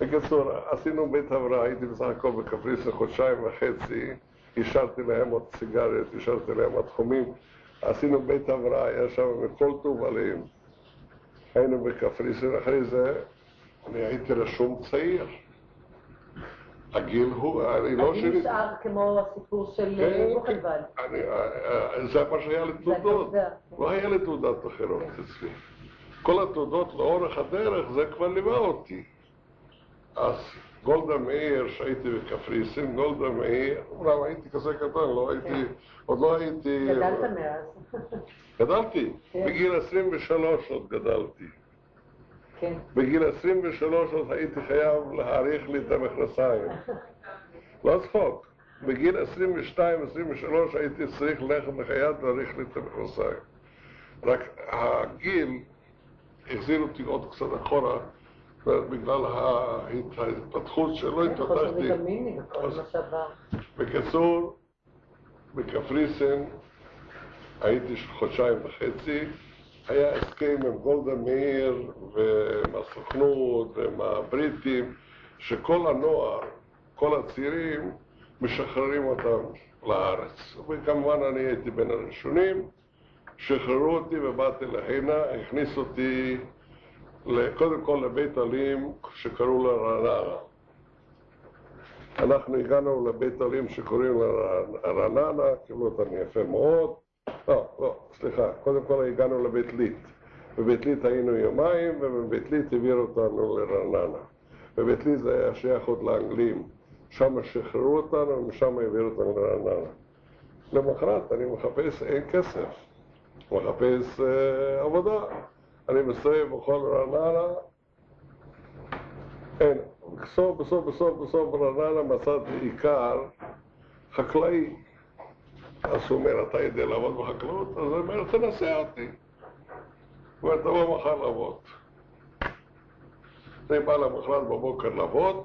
בקיצור, עשינו בית הבראה, הייתי בסך הכל בקפריסין חודשיים וחצי, השארתי להם עוד סיגריות, השארתי להם עוד תחומים. עשינו בית הבראה, היה שם מכל עליהם. היינו בקפריסין, אחרי זה אני הייתי רשום צעיר. הגיל הוא, אני לא שלי. הגיל נשאר כמו הסיפור של כן, בוכנוולד. אני- אה, זה מה שהיה לי תעודות. התעודה, כן. לא היה לי תעודות אחרות אצלי. כל התעודות לאורך הדרך, זה כבר ליווה אותי. אז גולדה מאיר, שהייתי בקפריסין, גולדה מאיר, אומנם הייתי כזה קטן, לא הייתי, עוד לא הייתי... גדלת מאז. גדלתי, כן. בגיל 23 עוד גדלתי. כן. בגיל 23 אז הייתי חייב להאריך לי את המכנסיים. לא צחוק. בגיל 22-23 הייתי צריך ללכת לחייט להאריך לי את המכנסיים. רק הגיל החזיר אותי עוד קצת אחורה, בגלל ההתפתחות שלא התפתחתי. בקיצור, בקפריסין הייתי חודשיים וחצי, היה הסכם עם גולדה מאיר ועם הסוכנות ועם הבריטים, שכל הנוער, כל הצעירים, משחררים אותם לארץ. וכמובן אני הייתי בין הראשונים, שחררו אותי ובאתי להנה, הכניסו אותי קודם כל לבית עלים שקראו לו רעננה. אנחנו הגענו לבית עלים שקוראים לה רעננה, קיבלו אותנו יפה מאוד. לא, לא, סליחה, קודם כל הגענו לבית ליט. בבית ליט היינו יומיים, ובבית ליט העבירו אותנו לרעננה. בבית ליט זה היה שייך עוד לאנגלים. שם שחררו אותנו, ומשם העבירו אותנו לרעננה. למחרת אני מחפש, אין כסף. מחפש אה, עבודה. אני מסתובב בכל רעננה, אין. בסוף, בסוף, בסוף, בסוף ברעננה מצאתי עיקר חקלאי. אז הוא אומר, אתה יודע לעבוד בחקלאות? אז הוא אומר, תנסה אותי. הוא אומר, תבוא מחר לעבוד. אני בא למחרת בבוקר לעבוד,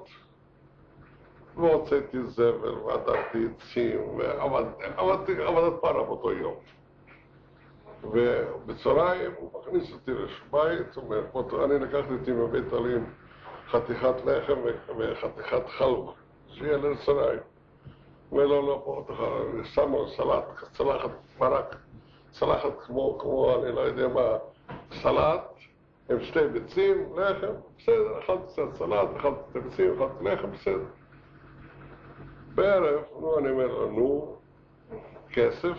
והוצאתי זבל, ועדרתי עצים, ועבדתי פרה באותו יום. ובצהריים הוא מכניס אותי לבית, הוא אומר, "בוא, אני לקחתי אותי מבית עלים חתיכת לחם וחתיכת חלבה, שיהיה לצהריים. אומר, לא, לא, פה תאכל, שמו סלט, צלחת מרק, צלחת כמו, כמו, אני לא יודע מה, סלט, עם שתי ביצים, לחם, בסדר, אכלתי קצת סלט, אכלתי את הביצים, אכלתי לחם, בסדר. בערב, נו, אני אומר לו, נו, כסף,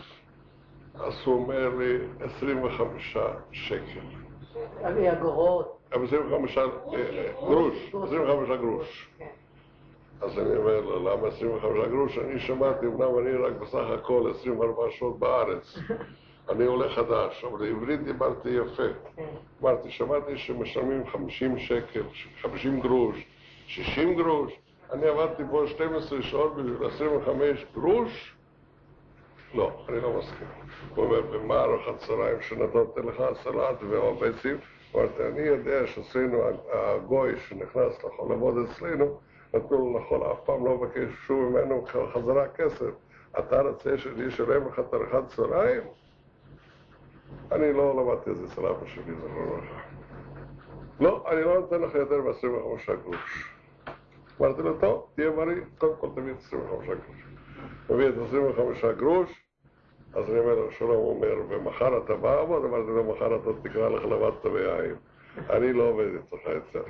אז הוא אומר לי 25 שקל. על אגורות. 25 אה, גרוש, 25 גרוש. אז אני אומר לו, למה 25 גרוש? אני שמעתי, אמנם אני רק בסך הכל 24 שעות בארץ. אני עולה חדש, אבל בעברית דיברתי יפה. כן. אמרתי, שמעתי שמשלמים 50 שקל, 50 גרוש, 60 גרוש. אני עבדתי פה 12 שעות בשביל 25 גרוש? לא, אני לא מסכים. הוא אומר, ומה ארוחת צהריים שנתתי לך סלט והביצים? אמרתי, אני יודע שאצלנו הגוי שנכנס לעבוד אצלנו, נתנו לו לאכול, אף פעם לא מבקש שוב ממנו חזרה כסף. אתה רוצה שאני אשלם לך את ארוחת צהריים? אני לא למדתי את זה אצל אבא שלי, זכרונו לברכה. לא, אני לא נותן לך יותר מ-25 גרוש. אמרתי לו, טוב, תהיה בריא, קודם כל תביא את 25 גרוש. מביא את 25 גרוש, אז אני אומר לו, שלום, אומר, ומחר אתה בא? אמרתי לו, מחר אתה תקרא לך לבדת ביין. אני לא עובד אצלך יותר.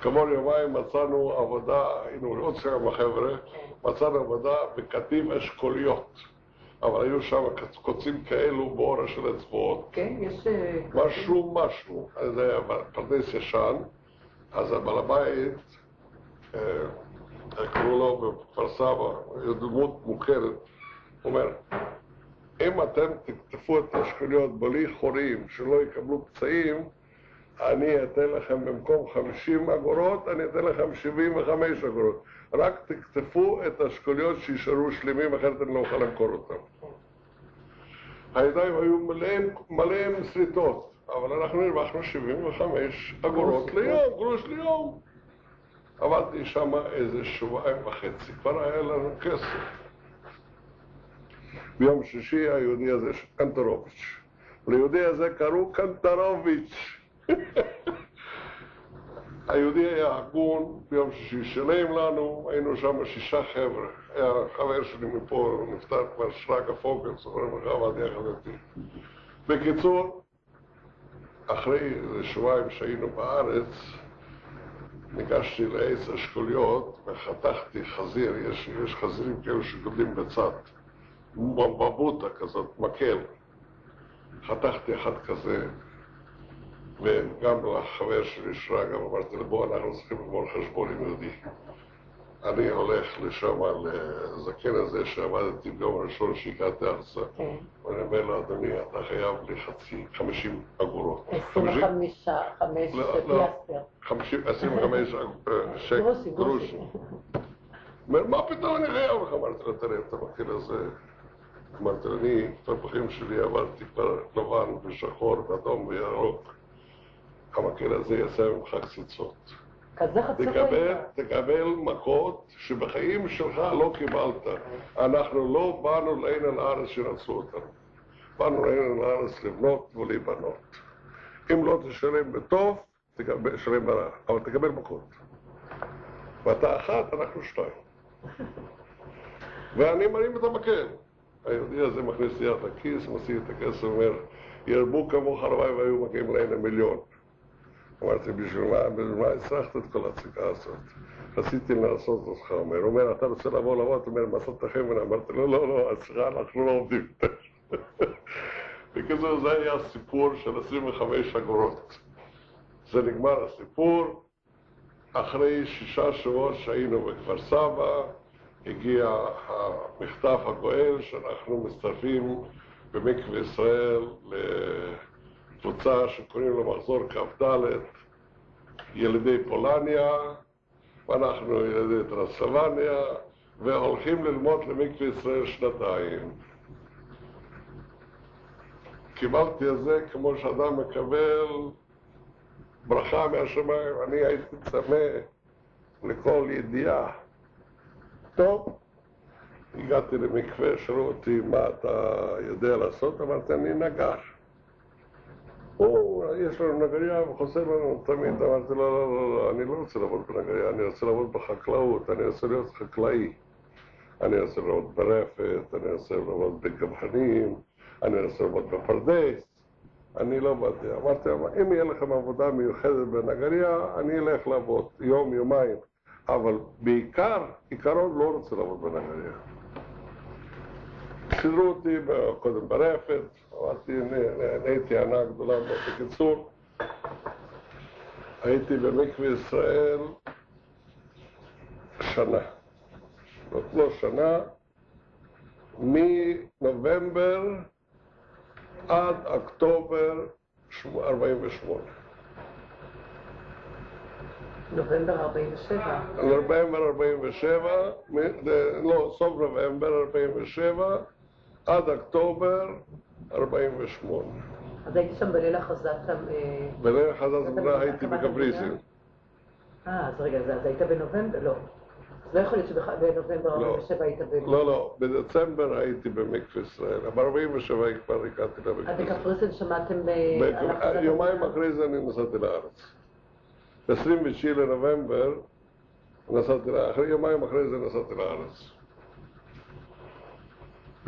כעבור יומיים מצאנו עבודה, היינו עוד כמה חבר'ה, מצאנו עבודה בקטיף אשכוליות. אבל היו שם קוצים כאלו באור של אצבעות. כן, יש... אה, משהו, משהו. זה היה פרדס ישן, אז הבעל הבית, אה, קראו לו בכפר סבא, דמות מוכרת, אומר, אם אתם תקטפו את האשכוליות בלי חורים, שלא יקבלו פצעים, אני אתן לכם במקום 50 אגורות, אני אתן לכם 75 אגורות. רק תקטפו את האשכוליות שישארו שלמים, אחרת אני לא אוכל למכור אותם. הידיים היו מלאים, מלא עם שריטות, אבל אנחנו הרווחנו 75 אגורות ליום, גרוש ליום. עבדתי שם איזה שבועיים וחצי, כבר היה לנו כסף. ביום שישי היהודי הזה, קנטרוביץ'. ליהודי הזה קראו קנטרוביץ'. היהודי היה הגון, ביום שישי שילם לנו, היינו שם שישה חבר'ה. היה חבר שלי מפה, הוא נפטר כבר, שרגא פוגל, זוכרים לך, עבד יחד איתי. בקיצור, אחרי שבועיים שהיינו בארץ, ניגשתי לעץ אשכוליות וחתכתי חזיר, יש, יש חזירים כאלו שגודלים בצד, בבוטה כזאת, מקל. חתכתי אחד כזה, וגם לחבר שלי שרגא, אמרתי לו, בוא, אנחנו צריכים לגמור חשבון עם יהודי. אני הולך לשם, לזקן הזה שעבדתי ביום הראשון שהגעתי ארצה. כן. ואני אומר לו, אדוני, אתה חייב לי חצי, 50 אגורות. 25, 5 לא, לא. פיאסטר. 50, 25 אה, שקל, גרוש. אומר, מה פתאום אני חייב לך? אמרתי לו, תראה, אתה מכיר איזה... אמרתי לו, אני, את הפחים שלי עברתי כבר לבן ושחור ואדום וירוק. המקל הזה יעשה ממך קציצות. כזה חצוף תקבל. תקבל מכות שבחיים שלך לא קיבלת. אנחנו לא באנו להנה לארץ שרצו אותנו. באנו להנה לארץ לבנות ולהיבנות. אם לא תשלם בטוב, תקבל, תשלם ברע, אבל תקבל מכות. ואתה אחת, אנחנו שתיים. ואני מרים את המקל. היהודי הזה מכניס יד לכיס, מוציא את הכסף, אומר, ירבו כמוך הלוואי והיו מגיעים להנה מיליון. אמרתי, בשביל מה, בשביל מה הצלחת את כל ההצגה הזאת? רציתי לעשות אותך, אומר. אומר, אתה רוצה לבוא לעבוד? הוא אומר, מסעת חמלה. אמרתי לו, לא, לא, אצלך אנחנו לא עובדים. בקיצור, זה היה סיפור של 25 אגורות. זה נגמר הסיפור. אחרי שישה שבועות שהיינו בכפר סבא, הגיע המכתב הגואל שאנחנו מצטרפים במקווה ישראל לקבוצה שקוראים לה מחזור כ"ד, ילידי פולניה, ואנחנו ילידי טרנסלבניה, והולכים ללמוד למקווה ישראל שנתיים. קיבלתי את זה כמו שאדם מקבל ברכה מהשמיים, אני הייתי צמא לכל ידיעה. טוב, הגעתי למקווה, שאלו אותי מה אתה יודע לעשות, אמרתי אני נגש. הוא, יש לנו נגריה וחוסר לנו תמיד, אמרתי לו, לא, לא, לא, אני לא רוצה לעבוד בנגריה, אני רוצה לעבוד בחקלאות, אני רוצה להיות חקלאי. אני רוצה לעבוד ברפת, אני רוצה לעבוד בגבהנים, אני רוצה לעבוד בפרדס. אני לא באתי. אמרתי, "אבל אם יהיה לכם עבודה מיוחדת בנגריה, אני אלך לעבוד יום, יומיים. אבל בעיקר, עיקרון לא רוצה לעבוד בנגריה. סידרו אותי קודם ברפת, "נה- נהייתי הנאה גדולה מאוד. בקיצור, הייתי במקווה ישראל שנה. זאת לא שנה, מנובמבר עד אוקטובר 48. נובמבר 47. נובמבר 47, מ- ד- לא, סוף נובמבר 47, עד אוקטובר 48. אז הייתי שם בליל הכרזת... אה, בליל חזת אתה המדינה הייתי בקפריסין. אה, אז רגע, אז היית בנובמבר? לא. אז לא יכול להיות שבנובמבר 47 היית ב... לא, לא, בדצמבר הייתי במקווה ישראל, ב-47 כבר הגעתי אז למקווה ישראל. בקפריסין שמעתם אה, יומיים? אחרי זה אני נסעתי לארץ. ב-29 לנובמבר נסעתי לארץ, אחרי יומיים אחרי זה נסעתי לארץ.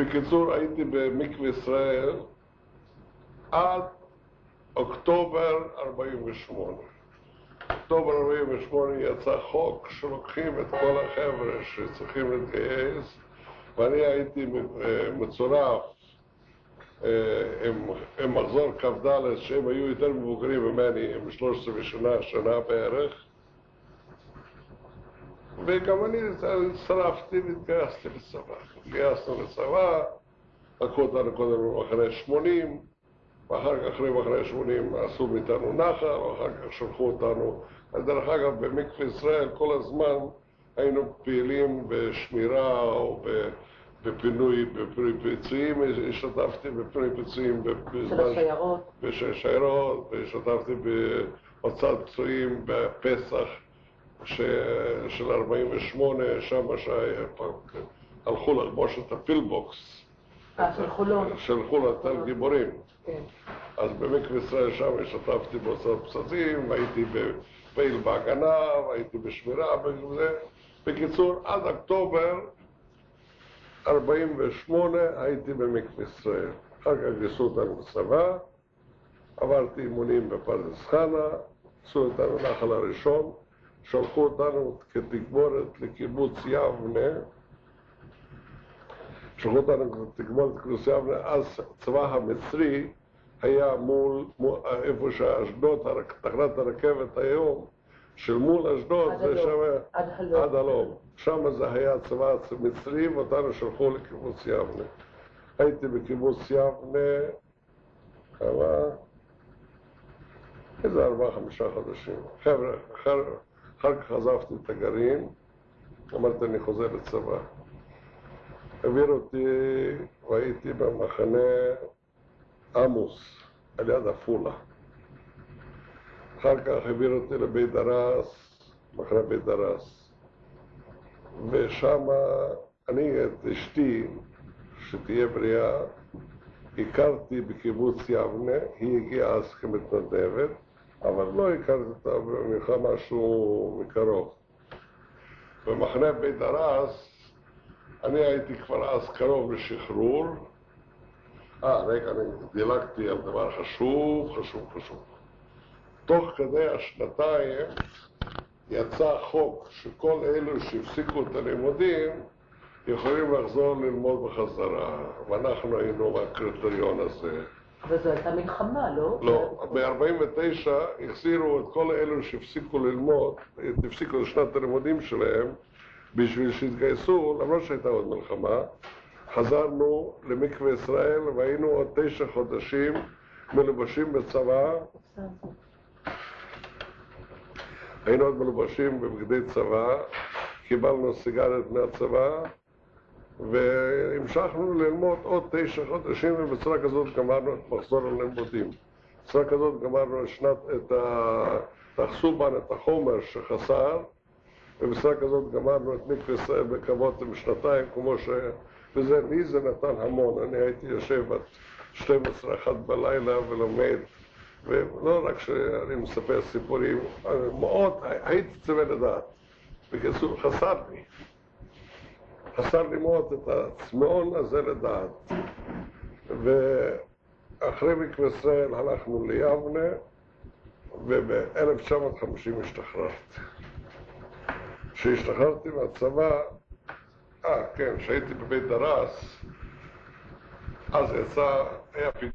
בקיצור, הייתי במקווה ישראל עד אוקטובר 48. אוקטובר 48 יצא חוק שלוקחים את כל החבר'ה שצריכים להתגייס, ואני הייתי אה, מצורף אה, עם, עם מחזור כ"ד, שהם היו יותר מבוגרים ממני, עם 13 ושנה, שנה בערך. וגם אני הצטרפתי והתגייסתי לצבא. התגייסנו לצבא, אותנו קודם במחנה 80, ואחר כך אחרי מחנה 80 עשו מאיתנו נחל, ואחר כך שלחו אותנו. דרך אגב, במקווה ישראל כל הזמן היינו פעילים בשמירה או ב... בפינוי, בפינוי פיצויים, השתתפתי בפינוי פיצויים של בזמן השיירות. בשיירות, והשתתפתי בהוצאת פצועים בפסח. של 48, שם שהלכו לחבוש את הפילבוקס. אה, של חולון. שלחו לתל גיבורים. כן. אז במקווה ישראל שם השתתפתי בהוצאות פצצים, הייתי פעיל בהגנה, והייתי בשמירה וזה. בקיצור, עד אוקטובר 48 הייתי במקווה ישראל. אחר כך גייסו אותנו לצבא, עברתי אימונים בפרדס חנה, עשו אותנו נחל הראשון, שלחו אותנו כתגבורת לקיבוץ יבנה, שלחו אותנו כתגבורת לקיבוץ יבנה, אז הצבא המצרי היה מול, מול איפה שאשדוד, תחנת הרכבת היום, של מול אשדוד, עד זה הלום. שם עד הלום. שם זה היה צבא מצרי, ואותנו שלחו לקיבוץ יבנה. הייתי בקיבוץ יבנה כמה? איזה ארבעה, חמישה חודשים. חבר'ה, אחר, כך עזבתי את הגרעין, אמרתי אני חוזר לצבא. העביר אותי, והייתי במחנה עמוס, על יד עפולה. אחר כך העביר אותי לבית דרס, מחנה בית דרס. ושם אני את אשתי, שתהיה בריאה, הכרתי בקיבוץ יבנה, היא הגיעה אז כמתנדבת, אבל לא הכרתי אותה ממך משהו מקרוב. במחנה בית דרס, אני הייתי כבר אז קרוב לשחרור. אה, רגע, אני דילגתי על דבר חשוב, חשוב, חשוב. תוך כדי השנתיים יצא חוק שכל אלו שהפסיקו את הלימודים יכולים לחזור ללמוד בחזרה, ואנחנו היינו בקריטריון הזה. אבל זו הייתה מלחמה, לא? לא, ב-49 החזירו את כל אלו שהפסיקו ללמוד, הפסיקו את שנת הלימודים שלהם, בשביל שיתגייסו, למרות שהייתה עוד מלחמה. חזרנו למקווה ישראל והיינו עוד תשע חודשים מלובשים בצבא, היינו עוד מלובשים בבגדי צבא, קיבלנו סיגריות מהצבא והמשכנו ללמוד עוד תשע חודשים ובצורה כזאת גמרנו את מחזור הלימודים. בצורה כזאת גמרנו שנת, את ה... תחסו בנו את החומר שחסר ובצורה כזאת גמרנו את מקווה ישראל בכבוד עם שנתיים כמו ש... וזה, לי זה נתן המון, אני הייתי יושב עד 12 אחת בלילה ולומד ולא רק שאני מספר סיפורים, מאוד הייתי צמא לדעת. בקיצור, חסר לי. חסר לי מאוד את הצמאון הזה לדעת. ואחרי מקווה ישראל הלכנו ליבנה, וב-1950 השתחררתי. כשהשתחררתי מהצבא, אה, כן, כשהייתי בבית דרס, אז יצא, היה פיגוע.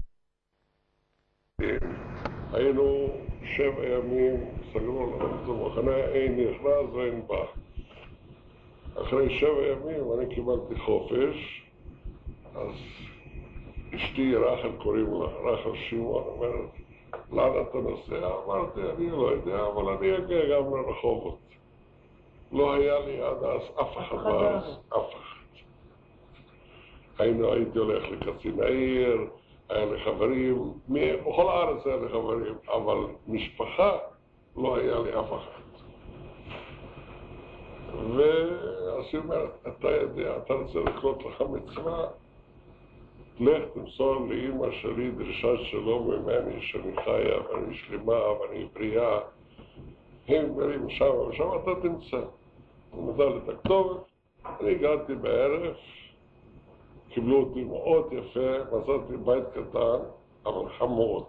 היינו שבע ימים, סגרו לנו את המחנה, אין נכנס ואין בא. אחרי שבע ימים אני קיבלתי חופש, אז אשתי רחל קוראים לה, רחל שמעון, אומרת, לאן אתה נוסע? אמרתי, אני לא יודע, אבל אני אגיע גם לרחובות. לא היה לי עד אז אף אחד בארץ, אף אחד. היינו, הייתי הולך לקצין העיר, היה לי חברים, בכל הארץ היה לי חברים, אבל משפחה לא היה לי אף אחד. ואז היא אומרת, אתה יודע, אתה רוצה לקרות לך מצווה? לך תמסור לאימא שלי דרישת שלום ממני, שאני חיה ואני שלמה ואני בריאה. הם גרים שם ושם אתה תמצא. הוא נדע לי את הכתובת, אני הגעתי בערב, קיבלו אותי מאוד יפה, מצאתי בית קטן, אבל חמוד.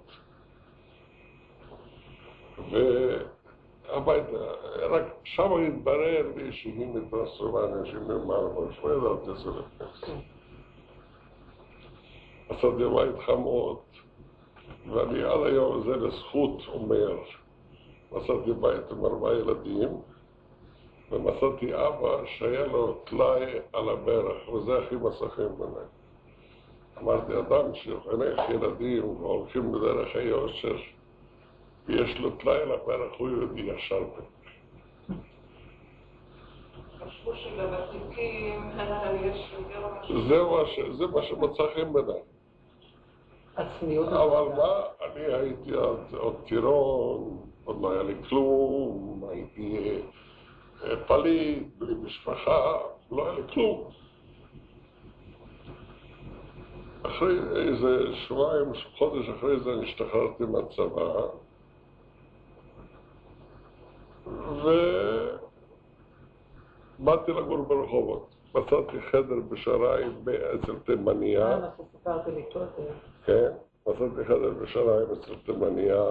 והביתה, רק שם התברר לי שהיא מטרנסילבניה, שהיא ממרמורש, לא ידעתי את זה לפני. בית חמוד, ואני עד היום הזה לזכות אומר, מצאתי בית עם ארבעה ילדים, ומצאתי אבא שהיה לו טלאי על הברך, וזה הכי מסכים ביניהם. אמרתי, אדם שחונך ילדים והולכים בדרך היושר, ויש לו טלאי על הברך, הוא יהודי ישר. זה מה ש- זה מה שמצא חן בעיניי. אבל מה, אני הייתי עוד, עוד טירון, עוד לא היה לי כלום, הייתי אה, פליט, בלי משפחה, לא היה לי כלום. אחרי איזה שבועיים, חודש אחרי זה אני השתחררתי מהצבא, ובאתי לגור ברחובות. מצאתי חדר בשעריים אצל תימניה. אה, אנחנו סיפרתם לי קודם. כן, מצאתי חדר בשעריים אצל תימניה,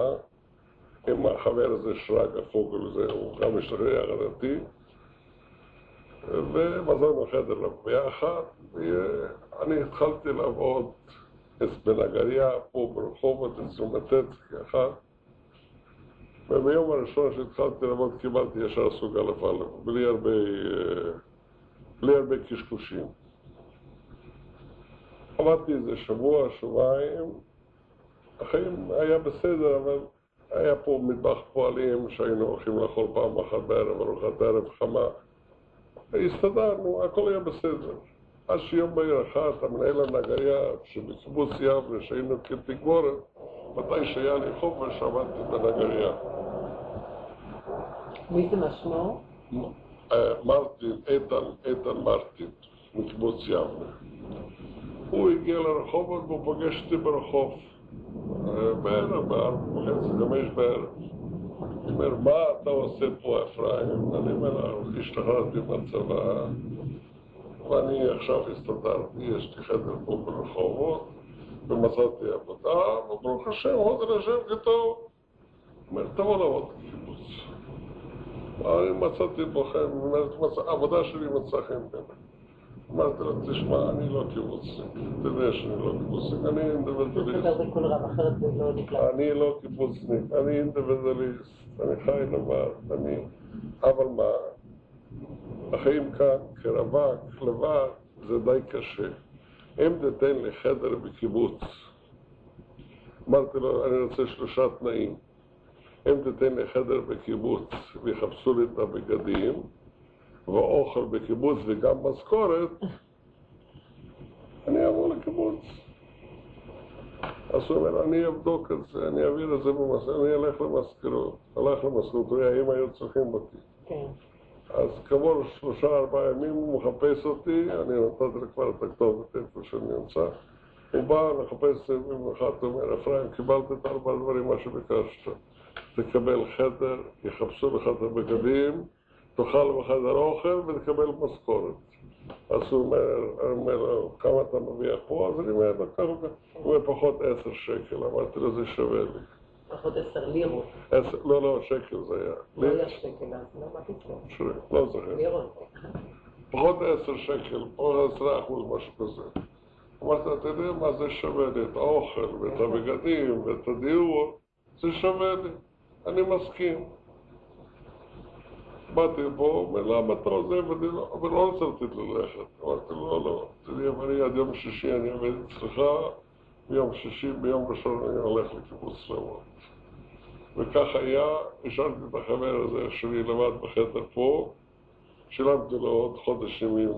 עם החבר הזה שרגא פוגל, זה, הוא גם השתחרר יחד איתי, ומצאנו חדר ביחד, ואני התחלתי לעבוד בנגריה, פה ברחובות, אצל מטצקי אחד, וביום הראשון שהתחלתי לעבוד קיבלתי ישר סוג א' א', בלי הרבה, אה, בלי הרבה קשקושים. עבדתי איזה שבוע, שבועיים, החיים היה בסדר, אבל היה פה מטבח פועלים שהיינו הולכים לאכול פעם אחת בערב, ארוחת ערב חמה. והסתדרנו, הכל היה בסדר. עד שיום בהיר אחת המנהל הנגריה שבקיבוץ יבנה, שהיינו כתגבורת, מתי שהיה לי חופש עבדתי בנגריה. מי זה משמו? אה, מרטין, איתן, איתן מרטין, מקיבוץ יבנה. הוא הגיע לרחובות והוא פוגש אותי ברחוב. אה, בערב, בארבע וחצי, חמש בערב. הוא אומר, מה אתה עושה פה, אפרים? אני אומר השתחררתי מהצבא, ואני עכשיו הסתדרתי, יש לי חדר פה ברחובות, ומצאתי עבודה, וברוך השם, עוד לשם כטוב. הוא אומר, תבוא לעבוד בקיבוץ. אני מצאתי בו חן, העבודה שלי מצאה חן בעיניי. אמרתי לו, תשמע, אני לא קיבוצניק, תדע שאני לא קיבוצניק, אני אינדיבידואליסט. זה לא. אני לא קיבוצניק, אני אינדיבידואליסט, אני חי לבד, אני... אבל מה, החיים כרווק, לבד, זה די קשה. אם תיתן לי חדר בקיבוץ, אמרתי לו, אני רוצה שלושה תנאים. אם תיתן לי חדר בקיבוץ ויחפשו לי את הבגדים, ואוכל בקיבוץ וגם משכורת, אני אעבור לקיבוץ. אז הוא אומר, אני אבדוק את זה, אני אעביר את זה במסכות, אני אלך למזכירות. הלך למזכירות, הוא האם היו צריכים אותי. כן. אז כעבור שלושה ארבעה ימים הוא מחפש אותי, אני נתתי לו כבר את הכתובת איפה שאני נמצא. הוא בא לחפש ימים אחד, הוא אומר, אפרים, קיבלת את ארבע דברים, מה שביקשת. תקבל חדר, יחפשו לך את הבגדים, תאכל בחדר אוכל ותקבל משכורת. אז הוא אומר, אומר כמה אתה מרוויח פה? אז אני אומר ככה, הוא אומר, פחות עשר שקל. אמרתי לו, זה שווה לי. פחות עשר לירות. לא, לא, שקל זה היה. לא היה שקל אז, לא, מה פתאום? לא זוכר. לירות. פחות עשר שקל, או עשרה אחוז, משהו כזה. אמרתי, אתה יודע מה זה שווה לי? את האוכל, ואת הבגדים, ואת הדיור, זה שווה לי. אני מסכים. באתי פה, אומר, למה אתה עוזב? אני לא, אבל לא רוצה לתת לו ללכת. אמרתי לא, לא. תראי, אני עד יום שישי אני עובד אצלך, ביום שישי, ביום ראשון אני הולך לקיבוץ לעבוד. וכך היה, השארתי את החבר הזה שלי לבד בחדר פה, שילמתי לו עוד חודש ימים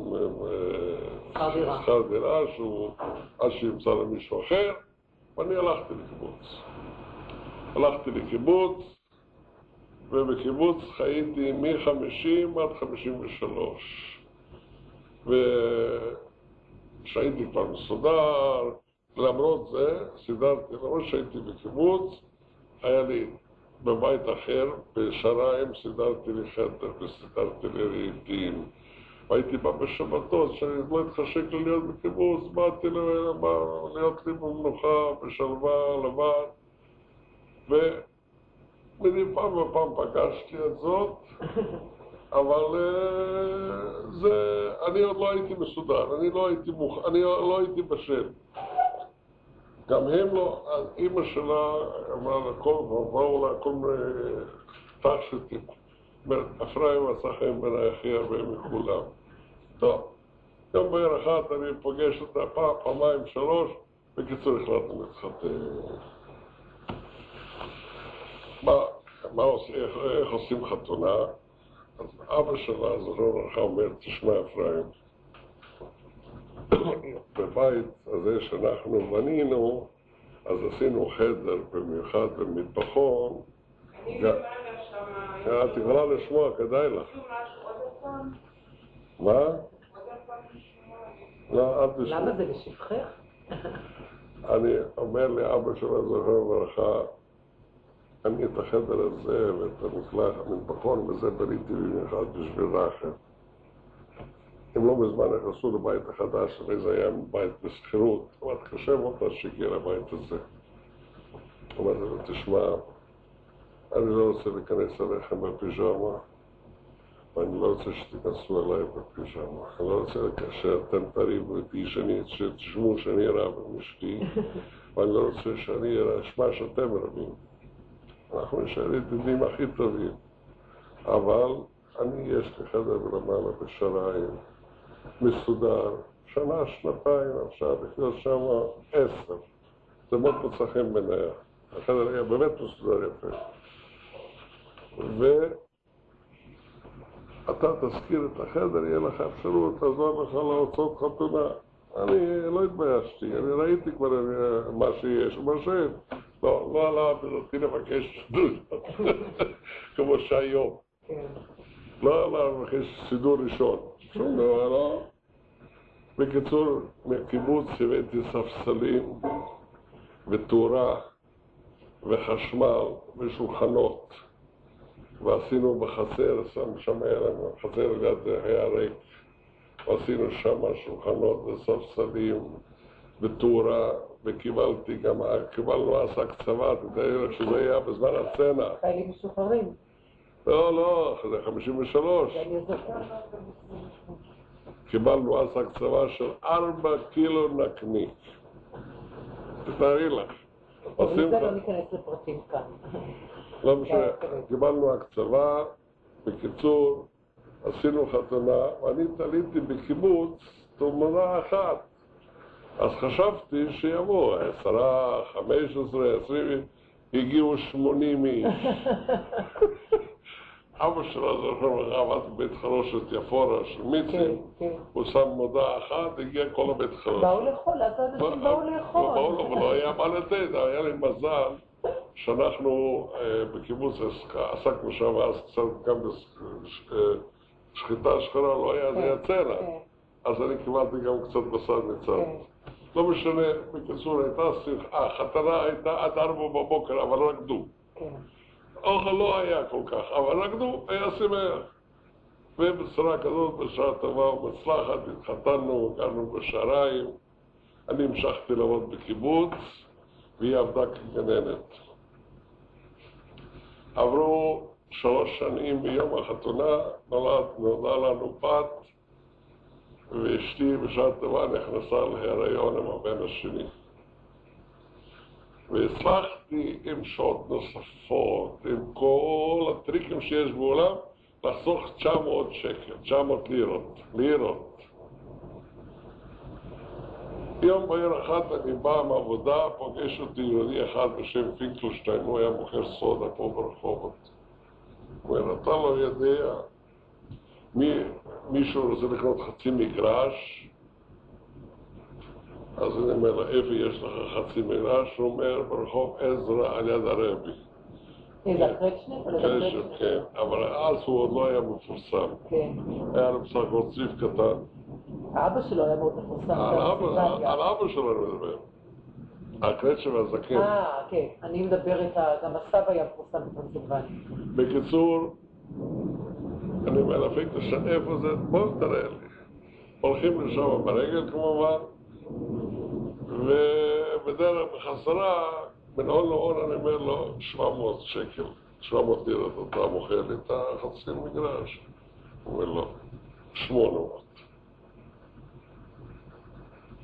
שכר דירה. שכר דירה, שהוא, עד שימצא למישהו אחר, ואני הלכתי לקיבוץ. הלכתי לקיבוץ, ובקיבוץ חייתי מ-50 עד 53. וכשהייתי כבר מסודר, למרות זה, סידרתי, למרות שהייתי בקיבוץ, היה לי בבית אחר, בשריים, סידרתי לי חדר וסידרתי לי רהיטים. והייתי בא בשבתות, שאני לא התחשק לי להיות בקיבוץ, באתי להיות לי במנוחה, בשלווה, לבד. ומדי פעם ופעם פגשתי את זאת, אבל אה, זה, אני עוד לא הייתי מסודר, אני לא הייתי, מוכ... אני לא הייתי בשל. גם הם לא, אז אימא שלה אמרה לה, כל באו לה כל מיני תכשיטים. אומרת, אפרים עשה חיים בעיניי הכי הרבה מכולם. טוב, יום בעיר אחת אני פוגש אותה פעם, פעמיים, שלוש, בקיצור החלטנו להתחתן. מה, מה עושים, איך, איך עושים חתונה? אז אבא שלה, זוכר לברכה, אומר, תשמע אפרים, בבית הזה שאנחנו בנינו, אז עשינו חדר במיוחד במטבחון. אני למעלה שמה... את יכולה לשמוע, כדאי לך. מה? לא, אל תשמעי. למה זה לשבחך? אני אומר לאבא שלה, זוכר לברכה, אני את החדר הזה ואת המקלח, המטבחון וזה בניתי במיוחד בשביל רחם. הם לא מזמן נכנסו לבית החדש, הרי זה היה בית בשכירות. אמרתי, קשה מאוד להשיג לבית הזה. אמרתי לו, תשמע, אני לא רוצה להיכנס אליכם בפיג'מה, ואני לא רוצה שתיכנסו אליי בפיג'מה. אני לא רוצה שאתם תריבו איתי, שתשמעו שאני רב עם אשתי, ואני לא רוצה שאני אשמע שאתם רבים. אנחנו נשאר ידידים הכי טובים. אבל אני, יש לי חדר למעלה בשריים, מסודר, שנה, שנתיים, עכשיו לחיות שם עשר. זה מאוד מוצא חן בעיניי. החדר היה באמת מסודר יפה. ואתה תשכיר את החדר, יהיה לך אפשרות, תעזור לך להוצאות חתונה. אני לא התביישתי, אני ראיתי כבר מה שיש ומה שאין. לא, לא עלה בדעתי לבקש כמו שהיום. כן. לא עלה לבקש סידור ראשון. שום דבר, לא. בקיצור, מקיבוץ הבאתי ספסלים ותאורה וחשמל ושולחנות ועשינו בחצר, שם, שם היה לנו, חצר ליד היה ריק ועשינו שם שולחנות וספסלים ותאורה וקיבלתי גם, קיבלנו אז הקצבה, תתאר לך שזה היה בזמן הצנע חיילים משוחררים. לא, לא, זה 53 ואני זוכרת. קיבלנו אז הקצבה של ארבע קילו נקניק. תתארי לך. עושים לא ניכנס לפרטים כאן. לא משנה, כן. קיבלנו הקצבה, בקיצור, עשינו חתונה, ואני תליתי בקיבוץ תמונה אחת. אז חשבתי שיבואו עשרה, חמש עשרה, עשרים, הגיעו שמונים איש. אבא שלו, זוכר לך, עבד בבית חרושת יפורה של כן, מיצים, כן. הוא שם מודעה אחת, הגיע כל הבית חרושת. באו לאכול, אז האנשים באו לא, לאכול. באו לו, ולא היה מה לתת, היה לי מזל שאנחנו אה, בקיבוץ עסק- עסקנו שם אז קצת גם בשחיטה שחורה, לא היה, זה היה. כן, אז אני קיבלתי גם קצת בשר מצד. כן. לא משנה, בקיצור, הייתה שמחה, החתנה הייתה עד ארבע בבוקר, אבל רקדו. אוכל לא היה כל כך, אבל רקדו, היה שמח. ובצורה כזאת, בשעה טובה ומוצלחת, התחתנו, גרנו בשעריים. אני המשכתי לעבוד בקיבוץ, והיא עבדה כגננת. עברו שלוש שנים ביום החתונה, נולד, נולדה לנו בת, ואשתי בשעה טובה נכנסה להיריון עם הבן השני. והצלחתי עם שעות נוספות, עם כל הטריקים שיש בעולם, לחסוך 900 שקל, 900 לירות, לירות. יום בהיר אחד אני בא מעבודה, פוגש אותי יהודי אחד בשם פינקלשטיין, הוא היה מוכר סודה פה ברחובות. הוא אומר, אתה לא יודע, מי, מישהו רוצה לקנות חצי מגרש? אז אני אומר איפה יש לך חצי? הוא אומר, ברחוב עזרא על יד הרבי. או כן? ש- כן, אבל אז הוא עוד לא היה מפורסם. כן. היה לו בסך הכל צריף קטן. האבא שלו היה מאוד מפורסם. על אבא- שלו אני מדבר. הקרצ'ה והזקן. אה, כן. אני מדברת, גם הסבא היה מפורסם בפנסילבניה. בקיצור, אני אומר לפינקלשטיין, איפה זה? בוא תראה לי. הולכים לשם ברגל כמובן, ובדרך בחזרה, בין הון להון אני אומר לו, 700 שקל, 700 לירות, אתה מוכר לי את החצי מגרש? הוא אומר לו, 800.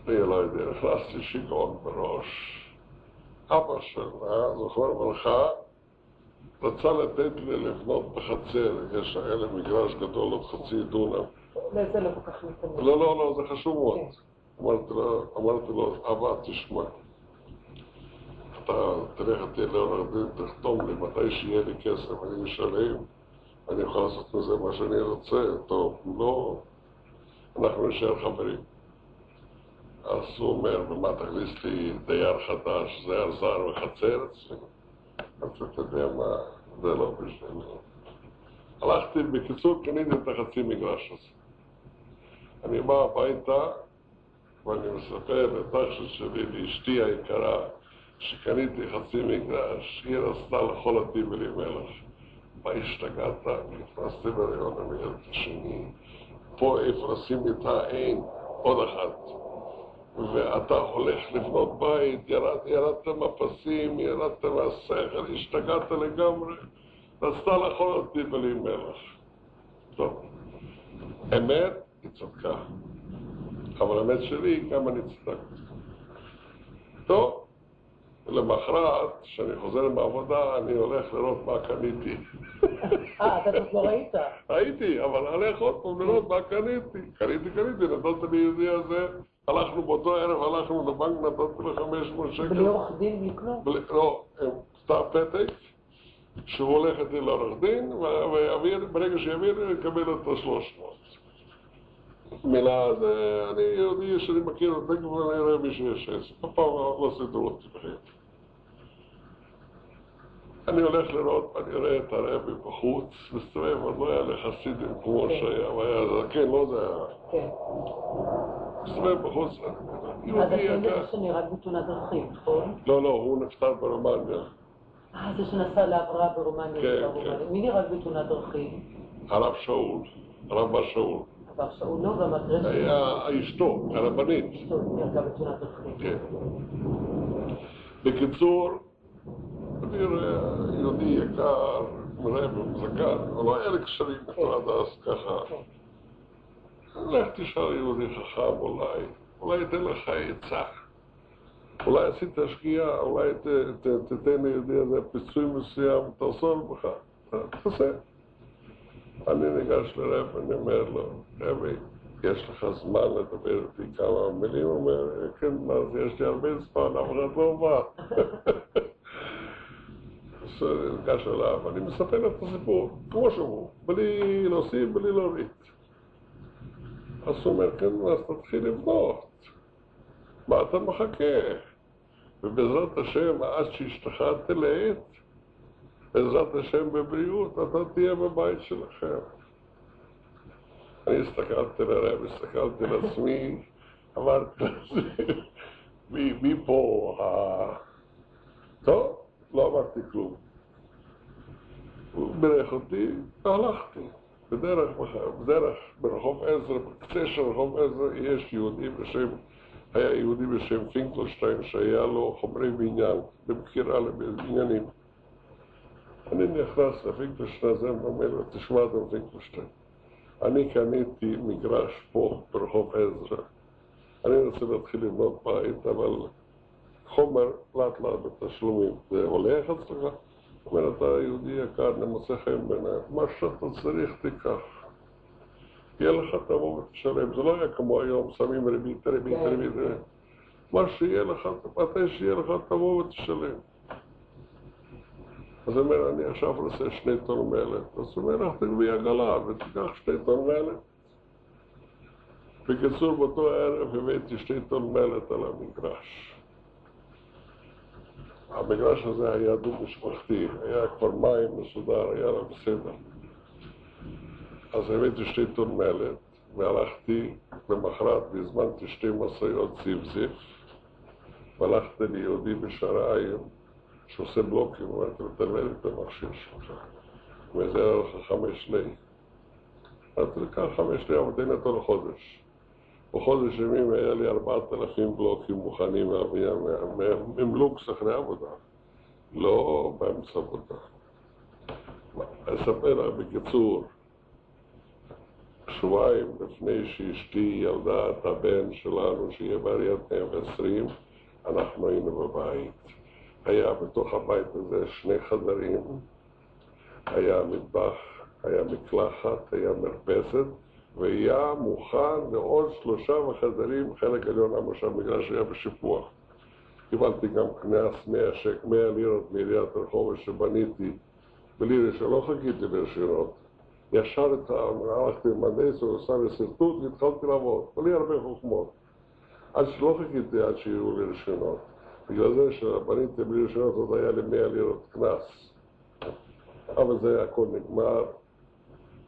אני לא יודע, נכנסתי שיגעון בראש. אבא שלה, זוכר ברכה, רצה לתת לי לבנות בחצר, יש לי מגרש גדול, עוד חצי דונם. לזה לא כל כך מתאמן. לא, לא, לא, זה חשוב מאוד. אמרתי לו, אבא, תשמע, אתה תלך איתי לעורך דין, תחתום לי מתי שיהיה לי כסף, אני משלם, אני יכול לעשות מזה מה שאני רוצה, טוב, לא, אנחנו נשאר חברים. אז הוא אומר, ומה תכניס לי דייר חדש, דייר זר וחצר אצלי? אז אתה יודע מה, זה לא בשבילי. הלכתי, בקיצור, קניתי את החצי מגרש הזה. אני בא הביתה, ואני מספר לטחשת שלי, לאשתי היקרה, שקניתי חצי מגרש, היא רצתה לאכול אותי בלי מלח. מה השתגעת? נכנסתי בהריון עם הילד השני, פה איפה לשים מיטה אין, עוד אחת. ואתה הולך לבנות בית, ירד, ירדת מהפסים, ירדת מהשכל, השתגעת לגמרי, רצתה לאכול אותי בלי מלח. טוב, אמת, היא צדקה. אבל האמת שלי, גם אני צדקתי. טוב, למחרת, כשאני חוזר מהעבודה, אני הולך לראות מה קניתי. אה, אתה עוד לא ראית. ראיתי, אבל הלך עוד פעם לראות מה קניתי. קניתי, קניתי, נתתי ליהודי הזה, הלכנו באותו ערב, הלכנו לבנק, נתתי לו 500 שקל. בלי עורך דין, בלי כלום. לא, הם- סתם פתק, שהוא הולך איתי לעורך דין, ו- ויעביר, ברגע שיעביר, הוא יקבל את ה-300. מילה אני יהודי שאני מכיר כבר אני רואה מי שיש עסק. אף פעם לא סידרו אותי בחיים. אני הולך לראות, אני רואה את הרבי בחוץ, מסתובב, עוד לא היה לחסידים כמו כן. שהיה, הוא היה זקן, לא זה היה. כן. מסתובב בחוץ, אז יהודי אתה יודע יקר. שנהרג בתאונת דרכים, נכון? לא, לא, הוא נפטר ברומניה. אה, זה שנסע להבראה ברומניה. כן, ברומניה. כן. מי נהרג בתאונת דרכים? הרב שאול, הרב בר שאול. עבר שאול. היה אשתו, הרבנית. כן. בקיצור, אני רואה יהודי יקר, מראה במזגן, אבל לא היה לי קשרים איתו עד אז ככה. כן. לך תשאל יהודי חכם אולי, אולי ייתן לך עצה. אולי עשית שגיאה, אולי ת, ת, תתן ליהודי הזה פיצוי מסוים, תעזור בך, תעשה. אני ניגש לרב ואני אומר לו, רבי, יש לך זמן לדבר איתי כמה מילים? הוא אומר, כן, מה זה, יש לי הרבה זמן, אף אחד לא בא. אז אני ניגש אליו, אני מספר לו את הסיפור, כמו שהוא, בלי להוסיף, בלי להוריד. אז הוא אומר, כן, אז תתחיל לבנות. מה אתה מחכה? ובעזרת השם, עד שאשתך תלד, בעזרת השם בבריאות, אתה תהיה בבית שלכם. אני הסתכלתי לרב, הסתכלתי לעצמי, אמרתי לעצמי, מי, פה ה... טוב, לא אמרתי כלום. הוא בירך אותי, והלכתי. בדרך, בדרך, ברחוב עזרא, בקצה של רחוב עזרא, יש יהודי בשם, היה יהודי בשם פינקלשטיין, שהיה לו חומרי בניין, במכירה לבניינים. אני נכנס לפינקלשטיין הזה ואומר לו, תשמע אדון פינקלשטיין, אני קניתי מגרש פה ברחוב עזרא. אני רוצה להתחיל לבנות בית, אבל חומר לאט לאט בתשלומים. זה הולך אצלך? הוא אומר, אתה יהודי יקר, נמצא חן בעיניי, מה שאתה צריך תיקח. יהיה לך תבוא ותשלם. זה לא היה כמו היום, שמים ריבית, ריבית, כן. ריבית. ריבית. מה שיהיה לך, מתי שיהיה לך, תבוא ותשלם. אז הוא אומר, אני עכשיו רוצה שני טון מלט. אז הוא אומר, לך תגבי עגלה ותיקח שני טון מלט. בקיצור, באותו ערב הבאתי שתי טון מלט על המגרש. המגרש הזה היה דו-משפחתי, היה כבר מים מסודר, היה לה בסדר. אז הבאתי שתי טון מלט, והלכתי למחרת והזמנתי שתי משאיות זיפזיף, והלכתי ליהודי בשעריים שעושה בלוקים, אמרתי לו, תלמד את המכשיר שלך. וזה היה לך חמש לי. אמרתי לו, קח חמש לי, תן אותו לחודש. בחודש ימים היה לי ארבעת אלפים בלוקים מוכנים מהבניין, מה- מה- עם לוקס אחרי עבודה, לא באמצע עבודה. אספר בקיצור, שבועיים לפני שאשתי ילדה את הבן שלנו, שיהיה בעריית 120, אנחנו היינו בבית. היה בתוך הבית הזה שני חדרים, היה מטבח, היה מקלחת, היה מרפסת, והיה מוכן לעוד שלושה חדרים, חלק עליון המושב בגלל שהיה בשיפוע. קיבלתי גם קנס 100 שק, 100 לירות מעיריית רחובות שבניתי בלי רישיון, לא חיכיתי לרישיונות. ישר הלכתי למהנדס, הוא עשה לי שרטוט והתחלתי לעבוד, בלי הרבה חוכמות. עד שלא חיכיתי עד שיהיו לי רישיונות. בגלל זה שבניתי בלי רישיונות עוד היה לי 100 לירות קנס. אבל זה הכל נגמר.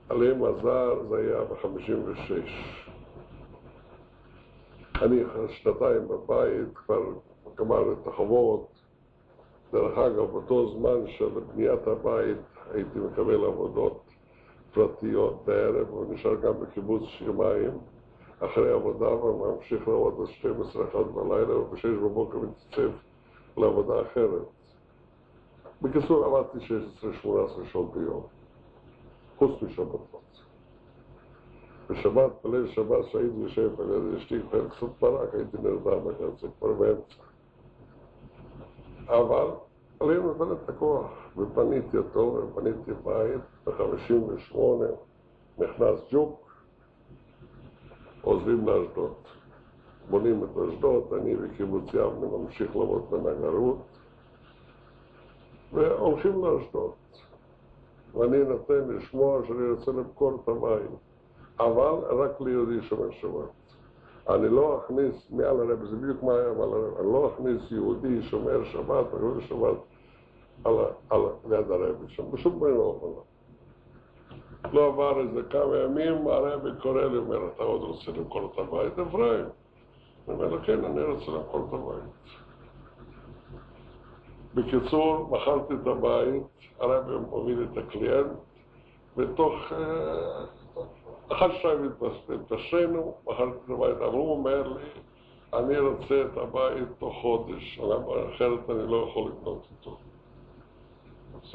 עליהם עזר, זה היה ב-56. אני שנתיים בבית, כבר גמר את החובות. דרך אגב, באותו זמן של בניית הבית הייתי מקבל עבודות פרטיות בערב, ונשאר גם בקיבוץ יומיים אחרי עבודה, וממשיך לעבוד עד 12-1 בלילה, וב-6 בבוקר מתייצב לעבודה אחרת. בקיצור, עבדתי 16-18 שעות ביום. חוץ משבתות. בשבת, בליל שבת, שהייתי יושב על יד אשתי, כבר קצת ברק, הייתי נרדם, היה זה כבר באמצע. אבל אני נותן את הכוח, ופניתי אותו, ופניתי בית, ב-58 נכנס ג'וק, עוזבים לאשדוד. בונים את אשדוד, אני וקיבוץ יבנה ממשיך לעבוד בנגרות, והולכים לאשדוד. ואני נותן לשמוע שאני רוצה למכור את המים, אבל רק ליהודי שומר שבת. אני לא אכניס מעל הרב, זה בדיוק מה היה מעל הרב, אני לא אכניס יהודי שומר שבת, מחלל שבת, על, על ליד הרבי שם, בשום פנים לא אופן. לא עבר איזה כמה ימים, הרבי קורא לי, אומר, אתה עוד רוצה למכור את הבית, אפרים? אני אומר לו, כן, אני רוצה למכור את הבית. בקיצור, מכרתי את הבית, הרבי מוביל את הקליינט, ותוך אה, אחד שתיים התפשרנו, מכרתי את הבית, אבל הוא אומר לי, אני רוצה את הבית תוך חודש, אחרת אני לא יכול לקנות אותו.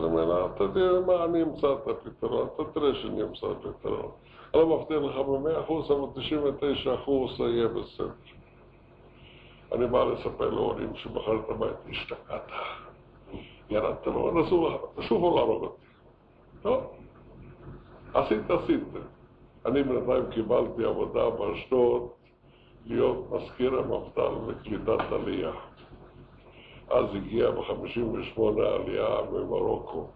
לה, אתה יודע מה, אני אמצא את הפתרון, אתה תראה שאני אמצא את הפתרון. אני לא מבטיח לך במאה אחוז, אבל 99 אחוז זה יהיה בסדר. אני בא לספר להורים שמכר את הבית, השתקעת, ירדת לו, נסו להרוג אותי. טוב, עשית, עשית. אני בינתיים קיבלתי עבודה באשדוד להיות מזכיר המפד"ל לקליטת עלייה. אז הגיעה ב-58 העלייה ממרוקו,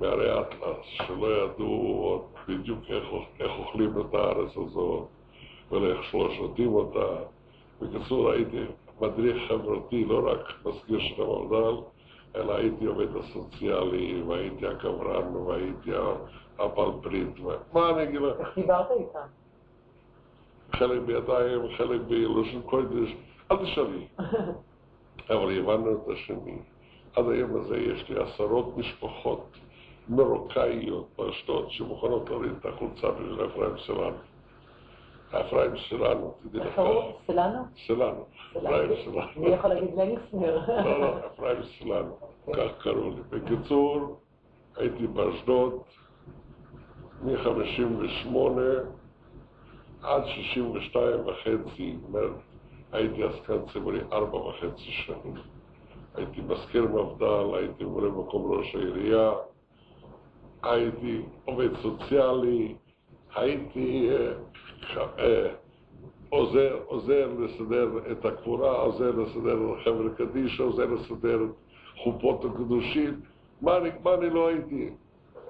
מהרי אטלס, שלא ידעו עוד בדיוק איך, איך אוכלים את הארץ הזאת ואיך לא שותים אותה. בקיצור, הייתי מדריך חברתי, לא רק מזכיר של המפד"ל, אלא הייתי עובד הסוציאלי, והייתי הקברן, והייתי הפלפרית, מה אני אגיד לך? דיברת איתם? חלק בידיים, חלק בלושן קודש, אל תשאלי. אבל הבנו את השני. עד היום הזה יש לי עשרות משפחות מרוקאיות באשדוד שמוכנות להוריד את החולצה בשביל אפרים סלנו. אפרים סלנו, תדעי לך. סלנו? סלנו. אפרים סלנו. מי יכול להגיד לניסנר? לא, לא, אפרים סלנו, כך קראו לי. בקיצור, הייתי באשדוד מ-58 עד 62 וחצי, הייתי עסקן ציבורי ארבע וחצי שנים. הייתי מזכיר מפד"ל, הייתי ממלא מקום ראש העירייה, הייתי עובד סוציאלי, הייתי אה, אה, עוזר, עוזר לסדר את הקבורה, עוזר לסדר את חבר'ה קדישא, עוזר לסדר את חופות הקדושים. מה אני, מה אני לא הייתי?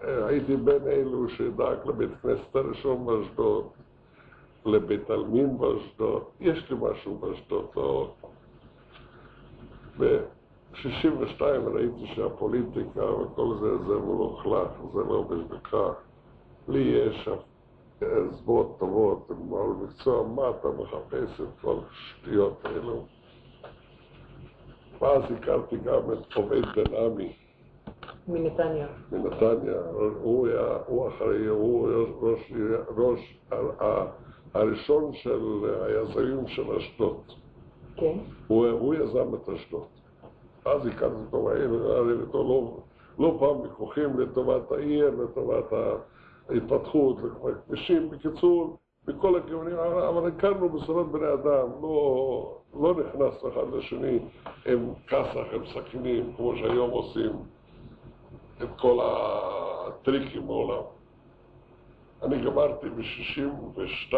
אה, הייתי בין אלו שדאג לבית כנסת הראשון באשדוד, לבית עלמין באשדוד, יש לי משהו באשדוד, לא... ב-62 ראיתי שהפוליטיקה וכל זה, זה מלוכלך, זה לא בכך. לי יש אצבעות טובות, על מקצוע מה אתה מחפש את כל השטויות האלו. ואז הכרתי גם את עובד בן עמי. מנתניה. מנתניה, הוא היה, הוא אחראי, הוא ראש, ראש, ראש הראשון של היזמים של אשדוד. כן. הוא, הוא יזם את אשדוד. אז הכרתי אותו היה לי איתו לא, לא פעם ויכוחים לטובת העיר, לטובת ההתפתחות, לכבישים, בקיצור, מכל הכיוונים, אבל הכרנו בסופו בני אדם, לא, לא נכנס אחד לשני עם כסח, עם סכינים, כמו שהיום עושים את כל הטריקים בעולם. אני גמרתי ב-62,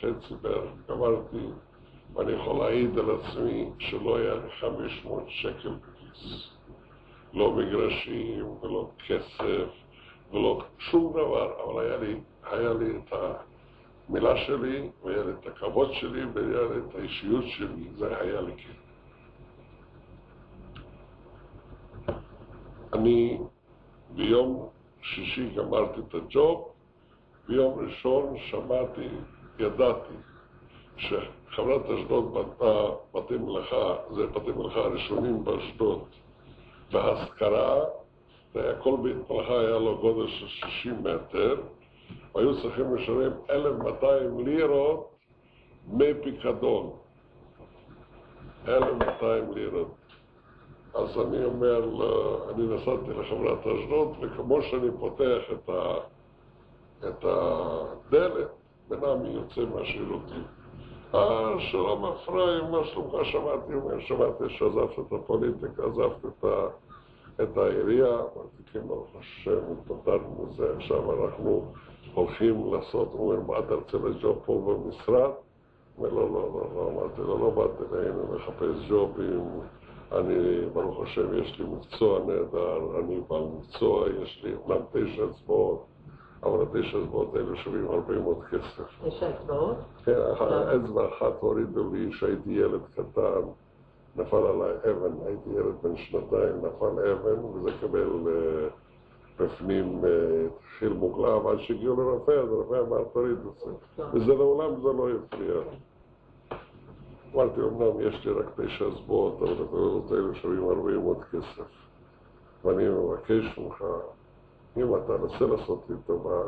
חצי בערך, גמרתי, ואני יכול להעיד על עצמי שלא היה לי 500 שקל בכיס. לא מגרשים, ולא כסף, ולא שום דבר, אבל היה לי, היה לי את המילה שלי, והיה לי את הכבוד שלי, והיה לי את האישיות שלי, זה היה לי כן. אני ביום שישי גמרתי את הג'וב, ביום ראשון שמעתי, ידעתי, שחברת אשדוד בנתה בתי מלאכה, זה בתי מלאכה הראשונים באשדוד, בהשכרה, כל בית מלאכה היה לו גודל של 60 מטר, והיו צריכים לשלם 1,200 לירות דמי פיקדון. 1,200 לירות. אז אני אומר, אני נסעתי לחברת אשדוד, וכמו שאני פותח את ה... את הדלת, בן עמי יוצא מהשירותים. אה, שלום אפרים, מה שלומך? שמעתי, אומר, שמעתי שעזבת את הפוליטיקה, עזבת את, ה, את העירייה. אמרתי, כן, ברוך השם, התפטרנו מזה, עכשיו אנחנו הולכים לעשות, הוא אומר, מה אתה רוצה לג'וב פה במשרד? אומר, לא, לא, לא, לא, אמרתי לו, לא באתי אלינו לחפש ג'ובים, אני, ברוך השם, יש לי מקצוע נהדר, אני בעל מקצוע, יש לי אומנם תשע אצבעות, אבל התשע אצבעות האלה שווים הרבה מאוד כסף. תשע אצבעות? כן, אצבע אחת הורידו לי כשהייתי ילד קטן, נפל עליי אבן, הייתי ילד בן שנתיים, נפל אבן, וזה קיבל אה, בפנים, אה, התחיל מוגלב, עד שהגיעו לרופא, אז הרופא אמר, תוריד את זה. וזה לעולם זה לא הפריע. אמרתי, אמנם יש לי רק תשע אצבעות, אבל התעודות האלה שווים הרבה מאוד כסף. ואני מבקש ממך, אם אתה רוצה לעשות לי טובה,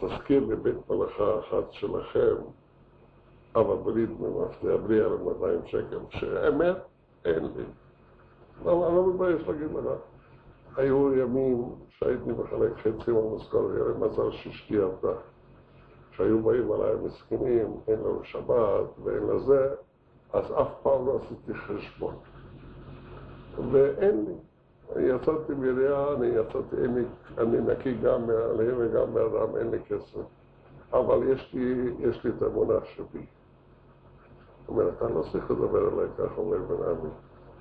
תזכיר לי בית מלאכה אחת שלכם, אבל בלי דמי מפתח, בלי על 200 שקל, שאמת, אין לי. לא, אני לא מתבייש להגיד לך. היו ימים שהייתי מחלק חצי מהמשכורת, לי מזל שאשתי עבדה. שהיו באים עליי מסכנים, אין לנו שבת ואין לזה, אז אף פעם לא עשיתי חשבון. ואין לי. יצאתי מעירייה, אני יצאתי, לי, אני נקי גם מהלב וגם מהאדם, אין לי כסף. אבל יש לי, יש לי את האמונה שבי. הוא אומר, אתה לא צריך לדבר אליי ככה, אומר בן עמי.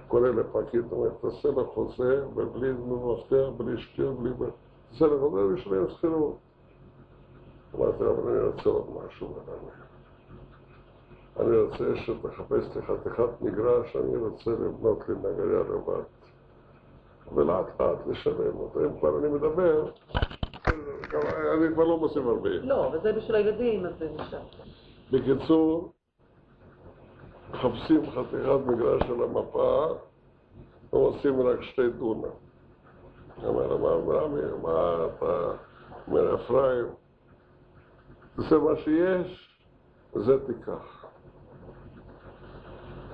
קורא לפקיד, אומר, תעשה לו חוזה, ובלי מפתח, בלי שטויות, בלי... תעשה לו חוזה ושלם שכירות. אמרתי לו, אבל אני רוצה עוד משהו בן עמי. אני רוצה שתחפש לי חתיכת מגרש, אני רוצה לבנות לי נגריה לבד. ולאט לאט לשלם אותו. אם כבר אני מדבר, אני כבר לא מוסיף הרבה. לא, אבל זה בשביל הילדים, אז זה נשאר. בקיצור, מחפשים חתיכת מגרש על המפה, ועושים רק שתי דונם. אמר אברהמי, מה אתה אומר, אפרים, זה מה שיש, וזה תיקח.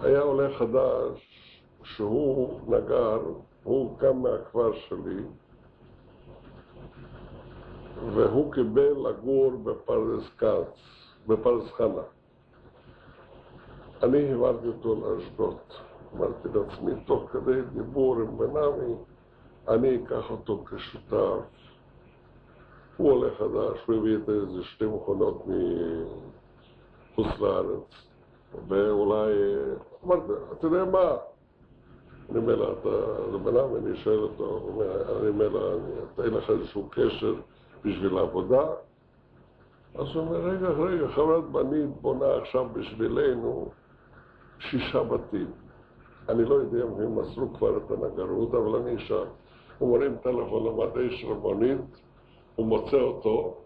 היה עולה חדש שהוא נגר, הוא קם מהכפר שלי, והוא קיבל לגור בפרדס כץ, בפרדס חנה. אני העברתי אותו לאשדוד. אמרתי לעצמי, תוך כדי דיבור עם בן עמי, אני אקח אותו כשותף. הוא עולה חדש, הוא הביא איזה שתי מכונות מחוץ לארץ, ואולי, אמרתי, אתה יודע מה? אני אומר לה, אתה, בן עמי, אני שואל אותו, אני אומר לה, אין לך איזשהו קשר בשביל העבודה? אז הוא אומר, רגע, רגע, חברת בנית בונה עכשיו בשבילנו שישה בתים. אני לא יודע אם הם מסרו כבר את הנגרות, אבל אני אשאל. הוא מרים טלפון למדי שרבונית, הוא מוצא אותו,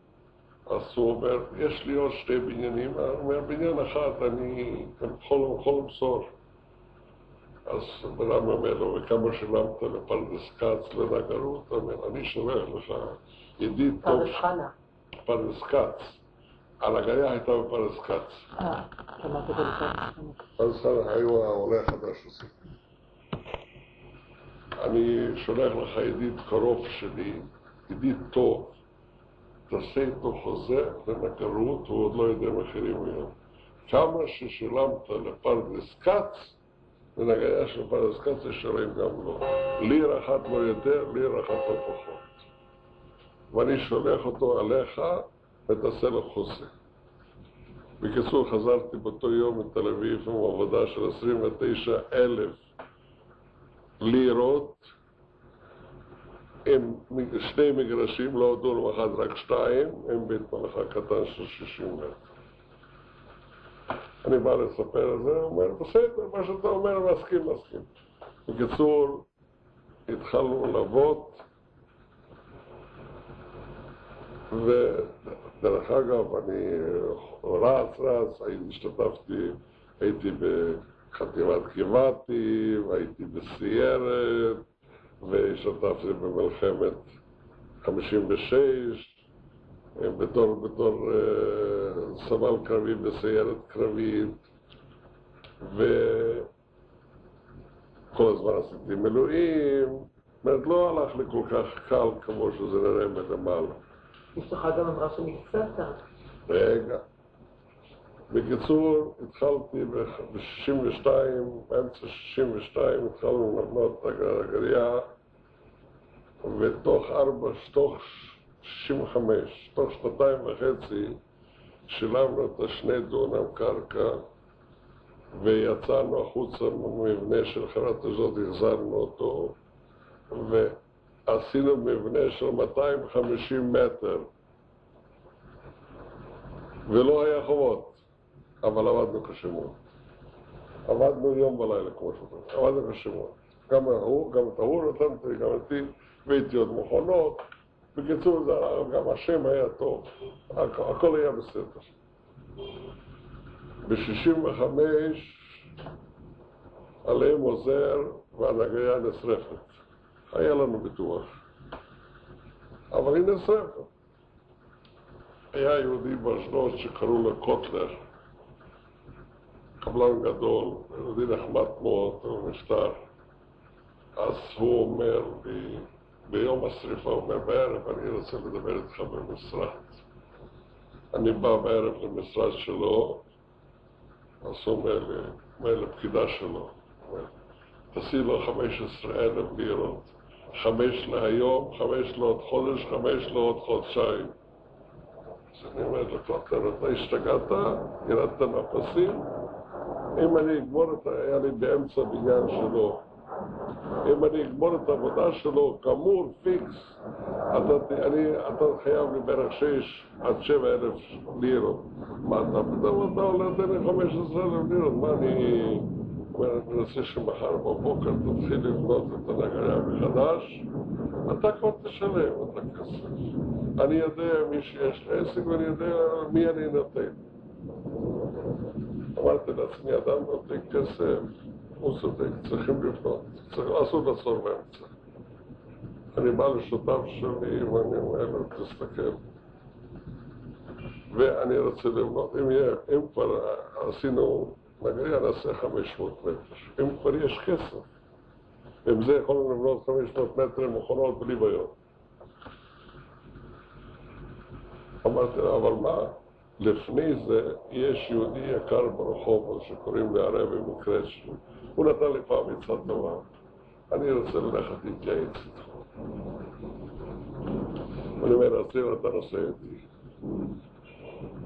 אז הוא אומר, יש לי עוד שתי בניינים, הוא אומר, בניין אחד אני יכול, יכול למסור. אז אדם אומר לו, וכמה שילמת לפרדס כץ לנגרות? הוא אומר, אני שולח לך ידיד טוב... פרדס חנה. פרדס כץ. הנגריה הייתה בפרדס כץ. אה, את זה לפני. פרדס חנה היו העולה החדש הזה. אני שולח לך ידיד קרוב שלי, ידיד טוב, תעשה איתו חוזה לנגרות, הוא עוד לא יודע מחירים היום. כמה ששילמת לפרדס כץ, לנגריה של פרדס כץ ישלם גם לו. ליר אחת לא יותר, ליר אחת לא פחות. ואני שולח אותו עליך ותעשה לו חוזה. בקיצור, חזרתי באותו יום מתל אביב עם עבודה של 29 אלף לירות עם שני מגרשים, לא דונם אחד, רק שתיים, עם בית מלאכה קטן של 60 מטר. אני בא לספר את זה, הוא אומר, בסדר, מה שאתה אומר, מסכים, מסכים. בקיצור, התחלנו לעבוד, ודרך אגב, אני רץ, רץ, השתתפתי, הייתי בחטיבת גבעתי, והייתי בסיירת, והשתתפתי במלחמת 56, בתור, בתור uh, סמל קרבי בסיירת קרבית, וכל הזמן עשיתי מילואים, זאת אומרת, לא הלך לי כל כך קל כמו שזה נראה מלמעלה. אשתך גם אמרה שנפצעת. רגע. בקיצור, התחלתי ב-62, באמצע 62 התחלנו לבנות את הגרייה, ותוך ארבע, תוך 65, תוך שנתיים וחצי, שילמנו את השני דונם קרקע ויצאנו החוצה מהמבנה של חברת הזאת, החזרנו אותו ועשינו מבנה של 250 מטר ולא היה חובות, אבל עבדנו מאוד. עבדנו יום ולילה, כמו שאומרים, עבדנו מאוד. גם ההוא, גם את ההוא נתנתי, גם אותי, והייתי עוד מכונות. בקיצור, גם השם היה טוב, הכל היה בסדר. ב-65 עליהם עוזר והנגריה נשרפת. היה לנו ביטוח, אבל היא נשרפת. היה יהודי באשדוד שקראו לו קוטלר, קבלן גדול, יהודי נחמד מאוד, הוא נפטר. אז הוא אומר לי, ביום השרפה, הוא אומר בערב, אני רוצה לדבר איתך במשרד. אני בא בערב למשרד שלו, אז הוא אומר לי, אומר לפקידה שלו, תעשי לו 15 אלף לירות, חמש להיום, חמש לעוד חודש, חמש לעוד חודשיים. אז אני אומר לו, קוטלר, אתה השתגעת? ירדת מהפסים? אם אני אגמור את ה... היה לי באמצע בניין שלו. אם אני אגמור את העבודה שלו, כאמור, פיקס, אתה, אני, אתה חייב לי בערך שש עד שבע אלף לירות. מה אתה פתאום אתה עולה לתת לי חמש עשרה אלף לירות? מה אני... אני רוצה שמחר בבוקר תתחיל לבנות את הנגריה מחדש, אתה כבר תשלם את הכסף. אני יודע מי שיש לי עסק ואני יודע מי אני נותן. אמרתי לעצמי, אדם נותן כסף, הוא צודק, צריכים לבנות, צריך לעשות עצור באמצע. אני בא לשותף שלי ואני אומר לו, תסתכל. ואני רוצה לבנות, אם, אם כבר עשינו נגריה, נעשה 500 מטר. אם כבר יש כסף, עם זה יכולנו לבנות 500 מטר מכונות בלי בעיות. אמרתי לו, אבל מה? לפני זה יש יהודי יקר ברחוב שקוראים לי הרבי מקרצ'י. הוא נתן לי פעם עצה טובה. אני רוצה ללכת להתייעץ איתך. אני אומר, אז אתה נוסע איתי.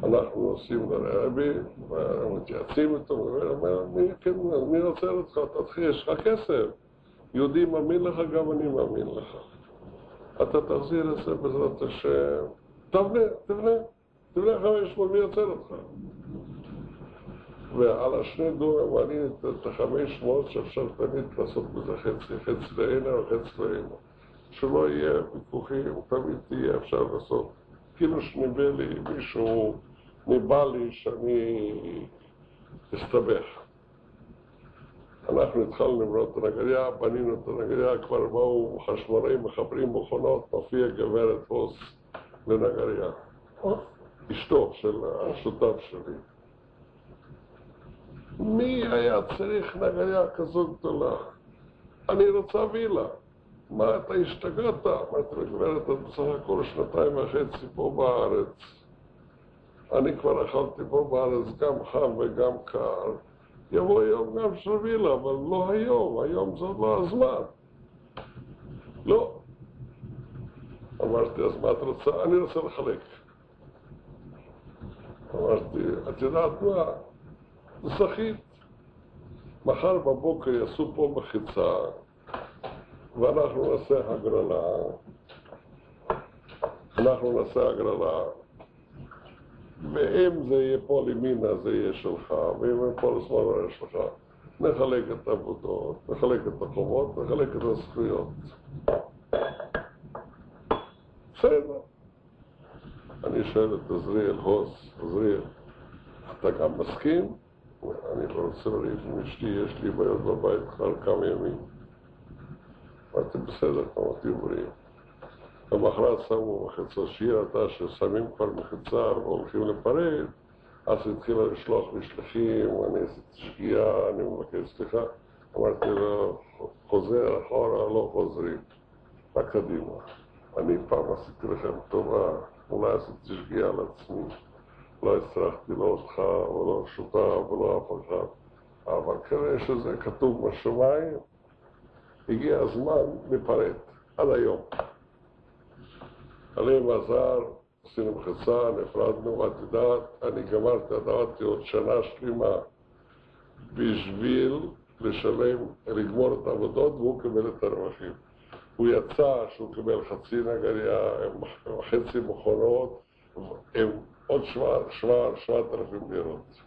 אנחנו נוסעים לרבי, מתייעצים איתו, הוא אומר, כן, מי רוצה אותך? תתחיל, יש לך כסף. יהודי מאמין לך, גם אני מאמין לך. אתה תחזיר את זה בעזרת השם. תבנה, תבנה. תבנה חמש מאות, מי יוצא אותך? ועל השני דונם אני את החמש מאות שאפשר תמיד לעשות בזה חצי, חצי לעינה וחצי לעינה. שלא יהיה ויכוחים, תמיד תהיה אפשר לעשות. כאילו שניבא לי מישהו, ניבא לי שאני אסתבך. אנחנו התחלנו לבנות את הנגריה, בנינו את הנגריה, כבר באו חשמלאים, מחברים מכונות, מופיע גברת הוס לנגריה. אשתו של השותף שלי. מי היה צריך נגריה כזאת גדולה? אני רוצה וילה. מה, אתה השתגעת? אמרתי לו, גברת, את בסך הכל שנתיים וחצי פה בארץ. אני כבר אכלתי פה בארץ גם חם וגם קר. יבוא יום גם של וילה, אבל לא היום, היום זה לא הזמן. לא. אמרתי, אז מה את רוצה? אני רוצה לחלק. אמרתי, את יודעת מה? זכית. מחר בבוקר יעשו פה מחיצה ואנחנו נעשה הגרלה. אנחנו נעשה הגרלה. ואם זה יהיה פה לימינה זה יהיה שלך, ואם יהיה פה לשמאל זה יהיה שלך. נחלק את העבודות, נחלק את החובות, נחלק את הזכויות. בסדר. אני שואל את עזריאל הוס, עזריאל, אתה גם מסכים? אני לא רוצה לריב עם אשתי, יש לי בעיות בבית כבר כמה ימים. אמרתי, בסדר, אמרתי בריאים. למחרת שמו מחיצה, שהיא ראתה ששמים כבר מחיצה והולכים לפרד, אז התחילה לשלוח לי שליחים, אני עשיתי שגיאה, אני מבקש סליחה. אמרתי לו, חוזר אחורה, לא חוזרים, רק קדימה. אני פעם עשיתי לכם טובה, אולי עשיתי שגיאה לעצמי. לא הצטרכתי לא אותך ולא שותף ולא אף אחד, אבל כנראה שזה כתוב בשמיים, הגיע הזמן להיפרד, עד היום. אני ועזר, עשינו מחיצה, נפרדנו, ואת יודעת, אני גמרתי, עבדתי עוד שנה שלמה בשביל לשלם, לגמור את העבודות, והוא קיבל את הרווחים. הוא יצא שהוא קיבל חצי נגריה, חצי מכונות, עם עוד שבעת אלפים לירות.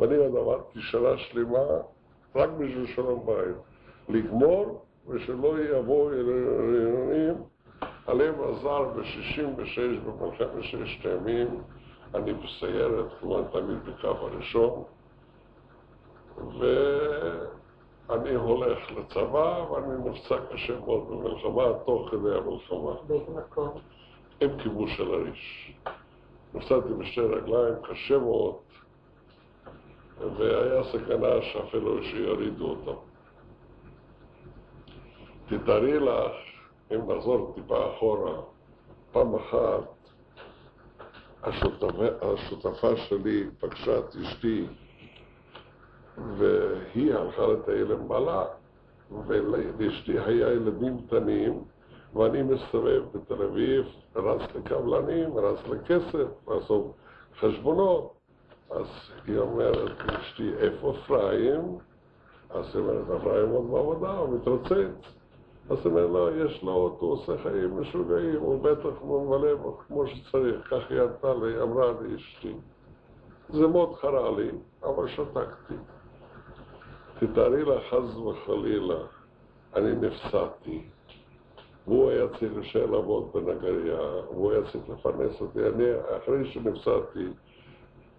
ואני עוד עבדתי שנה שלמה רק בשביל שלום בית. לגמור ושלא יבואו עניינים הלב עזר ב-66 במלחמת ששת הימים, אני בסיירת, כמובן תמיד בקו הראשון, ואני הולך לצבא ואני נפצע קשה מאוד במלחמה, תוך כדי המלחמה. באיזה מקום? עם כיבוש של הריש. נפצעתי בשתי רגליים, קשה מאוד, והיה סכנה שאפילו שיורידו אותם. תתארי לך אם נחזור טיפה אחורה, פעם אחת השותפה, השותפה שלי פגשה את אשתי והיא הלכה לטייל עם בעלה ולאשתי היה ילדים קטנים ואני מסתובב בתל אביב, רץ לקבלנים, רץ לכסף, לעשות חשבונות אז היא אומרת לאשתי, איפה אפרים? אז היא אומרת, אפרים עוד בעבודה, הוא מתרוצץ אז הוא אומר, לא, יש לו אוטו, הוא עושה חיים משוגעים, הוא בטח ממלא כמו שצריך, כך היא ענתה לי, אמרה לי אשתי. זה מאוד חרה לי, אבל שתקתי. תתארי לך, חס וחלילה, אני נפסדתי. והוא היה צריך להישאר לעבוד בנגריה, והוא היה צריך לפרנס אותי. אני, אחרי שנפסדתי,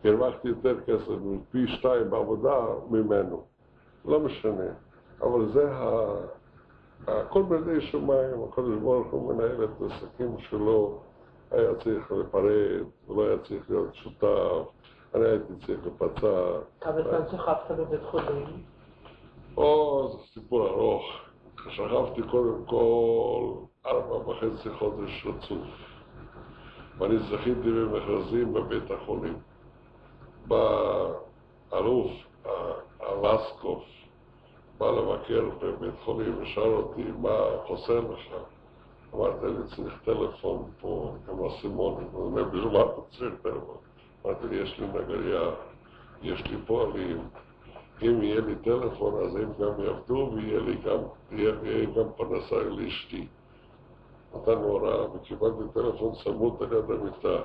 הרווחתי יותר כסף מפי שתיים בעבודה ממנו. לא משנה. אבל זה ה... הכל בידי שמיים, הקדוש ברוך הוא מנהל את העסקים שלו, היה צריך לפרט, הוא לא היה צריך להיות שותף, אני הייתי צריך לפצע. כמה זמן שכבת בבית חולים? או, זה סיפור ארוך. שכבתי קודם כל ארבע וחצי חודש רצוף, ואני זכיתי במכרזים בבית החולים. בא אלוף, הלסקוף, בא לבקר בבית חולים ושאל אותי מה חוסר לך. אמרתי, אני צריך טלפון פה עם אסימונים. הוא אומר, בשביל מה אתה צריך טלפון? אמרתי לי, יש לי נגריה, יש לי פועלים. אם יהיה לי טלפון, אז הם גם יעבדו ויהיה לי גם, יהיה גם פרנסה לאשתי. נתנו הוראה וקיבלתי טלפון צמוד על יד המיטה.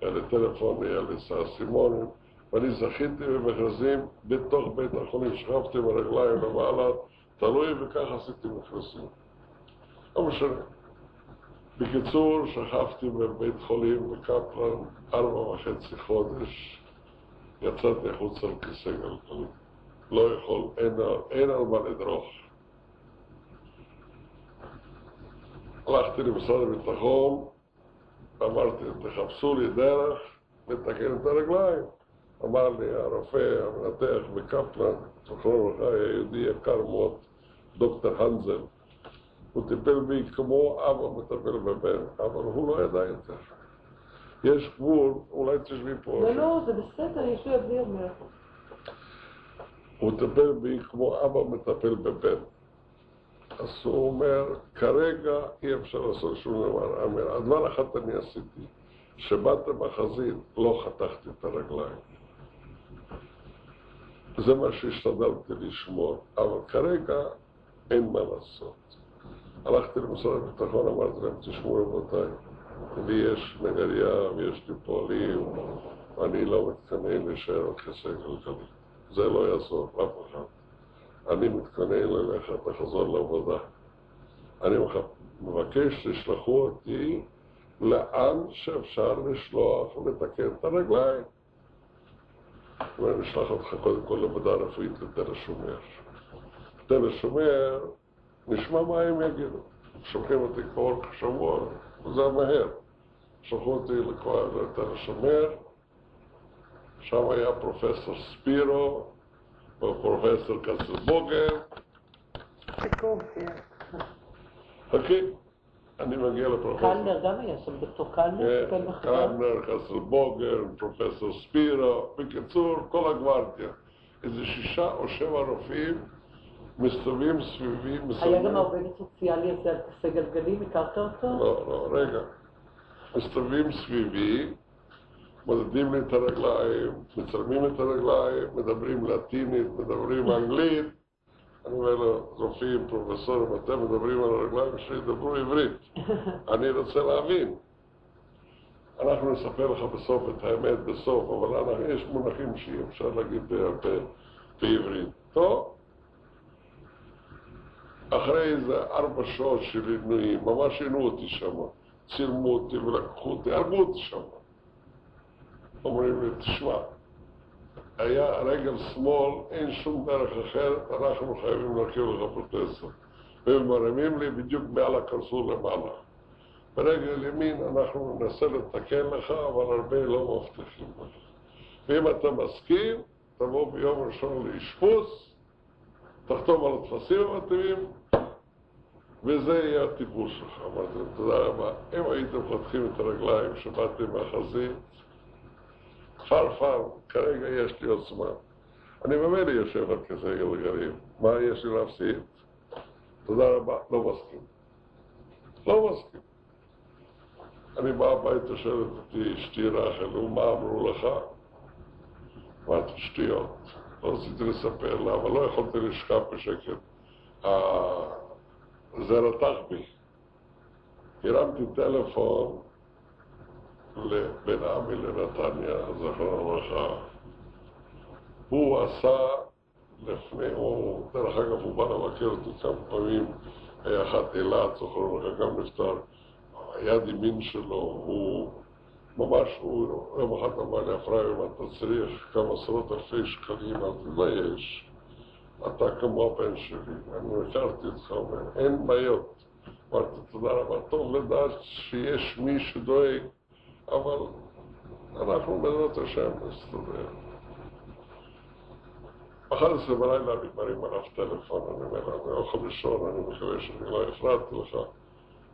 היה לי טלפון, היה לי אסימונים. ואני זכיתי במכרזים בתוך בית החולים, שכבתי ברגליים למעלה, תלוי וכך עשיתי מכרזים. לא משנה. בקיצור, שכבתי בבית חולים בקפלן ארבע וחצי חודש, יצאתי החוצה על כיסא גלגלים. לא יכול, אין, אין על מה לדרוך. הלכתי למשרד הביטחון, אמרתי, תחפשו לי דרך לתקן את הרגליים. אמר לי הרופא, המנתח בקפלן, זכרו היה יהודי יקר מאוד, דוקטור הנזל. הוא טיפל בי כמו אבא מטפל בבן, אבל הוא לא ידע יותר. יש גבול, אולי תשבי פה. לא, לא, זה בסדר, יש לי אוויר מאיפה. הוא טיפל בי כמו אבא מטפל בבן. אז הוא אומר, כרגע אי אפשר לעשות שום דבר. אומר, הדבר אחד אני עשיתי, שבאת בחזית, לא חתכתי את הרגליים. זה מה שהשתדלתי לשמור, אבל כרגע אין מה לעשות. הלכתי למשרד הביטחון, אמרתי להם, תשמעו רבותיי, לי יש נגריה ויש לי פועלים, ואני לא מתכנן להישאר על כיסא גלגלי. זה לא יעזור לאף אחד. אני מתכונן ללכת לחזור לעבודה. אני מבקש שתשלחו אותי לאן שאפשר לשלוח ולתקן את הרגליים. ואני אשלח אותך קודם כל לעבודה רפואית לתל השומר. תל השומר, נשמע מה הם יגידו. שולחים אותי כל שבוע, וזה מהר. שלחו אותי לתל השומר, שם היה פרופסור ספירו, ופרופסור כן. חכי, אני מגיע לפרופסור. קלנר גם היה שם, דוקטור קלנר טיפל בחברה. קלנר, חסל בוגר, פרופסור ספירו, בקיצור, כל הגוורדיה. איזה שישה או שבע רופאים מסתובבים סביבי, היה גם מסתובבים... העובד הסוציאלי הזה על כיסא גלגלים, הכרת אותו? לא, לא, רגע. מסתובבים סביבי, מודדים לי את הרגליים, מצלמים את הרגליים, מדברים לטינית, מדברים אנגלית. אני אומר לו, רופאים, פרופסורים, אתם מדברים על הרגליים שלי, דברו עברית. אני רוצה להבין. אנחנו נספר לך בסוף את האמת בסוף, אבל אנחנו, יש מונחים שאי אפשר להגיד בעברית. טוב? אחרי איזה ארבע שעות של עינויים, ממש עינו אותי שם, צילמו אותי ולקחו אותי, הרגו אותי שם. אומרים לי, תשמע, היה רגל שמאל, אין שום דרך אחרת, אנחנו חייבים להרכיב לך פרוטזה. והם מרימים לי בדיוק מעל הקרסול למעלה. ברגל ימין אנחנו ננסה לתקן לך, אבל הרבה לא מבטיחים לך. ואם אתה מסכים, תבוא ביום ראשון לאשפוז, תחתום על הטפסים המתאימים, וזה יהיה הטיפול שלך. אמרתי תודה רבה. אם הייתם פותחים את הרגליים שבאתם מהחזית, פרפר, כרגע יש לי עוד זמן. אני ממילא יושב על כיסא גלגלים, מה יש לי להפסיד? תודה רבה, לא מסכים. לא מסכים. אני בא הביתה, שואלת אותי אשתי רחל, ומה אמרו לך? אמרתי, שטויות. לא רציתי לספר לה, אבל לא יכולתי לשכב בשקט. זה רתח בי. הרמתי טלפון לבן עמי לנתניה, זכרונו לברכה. הוא עשה לפני, הוא, דרך אגב, הוא בא לבקר אותי כמה פעמים, היה אחד אילת, זכרונו לברכה, גם נפטר. היד ימין שלו, הוא ממש, הוא יום אחד אמר לי, אפרים, אתה צריך כמה עשרות אלפי שקלים, אמרתי, מה יש? אתה כמו הבן שלי, אני הכרתי אותך, אין בעיות. אמרתי, תודה רבה, טוב לדעת שיש מי שדואג, אבל אנחנו בעזרת השם נסתדר. 11 בלילה אני מרים עליו טלפון, אני אומר אני יכול לישון, אני מקווה שאני לא הפרעתי לך.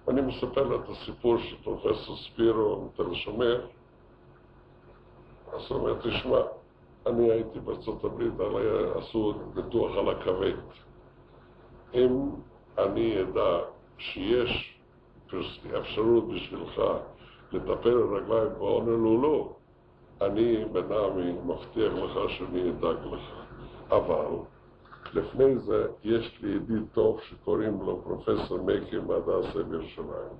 אני מספר לה את הסיפור של פרופסור ספירו מתל השומר. אז הוא אומר, תשמע, אני הייתי בארצות הברית, עשו ניתוח על הכבד. אם אני אדע שיש אפשרות בשבילך לטפל ברגליים בהונולולו, אני בנעמי מבטיח לך שאני אדאג לך. אבל לפני זה יש לי ידיד טוב שקוראים לו פרופסור מייקי מהדסה בירושלים.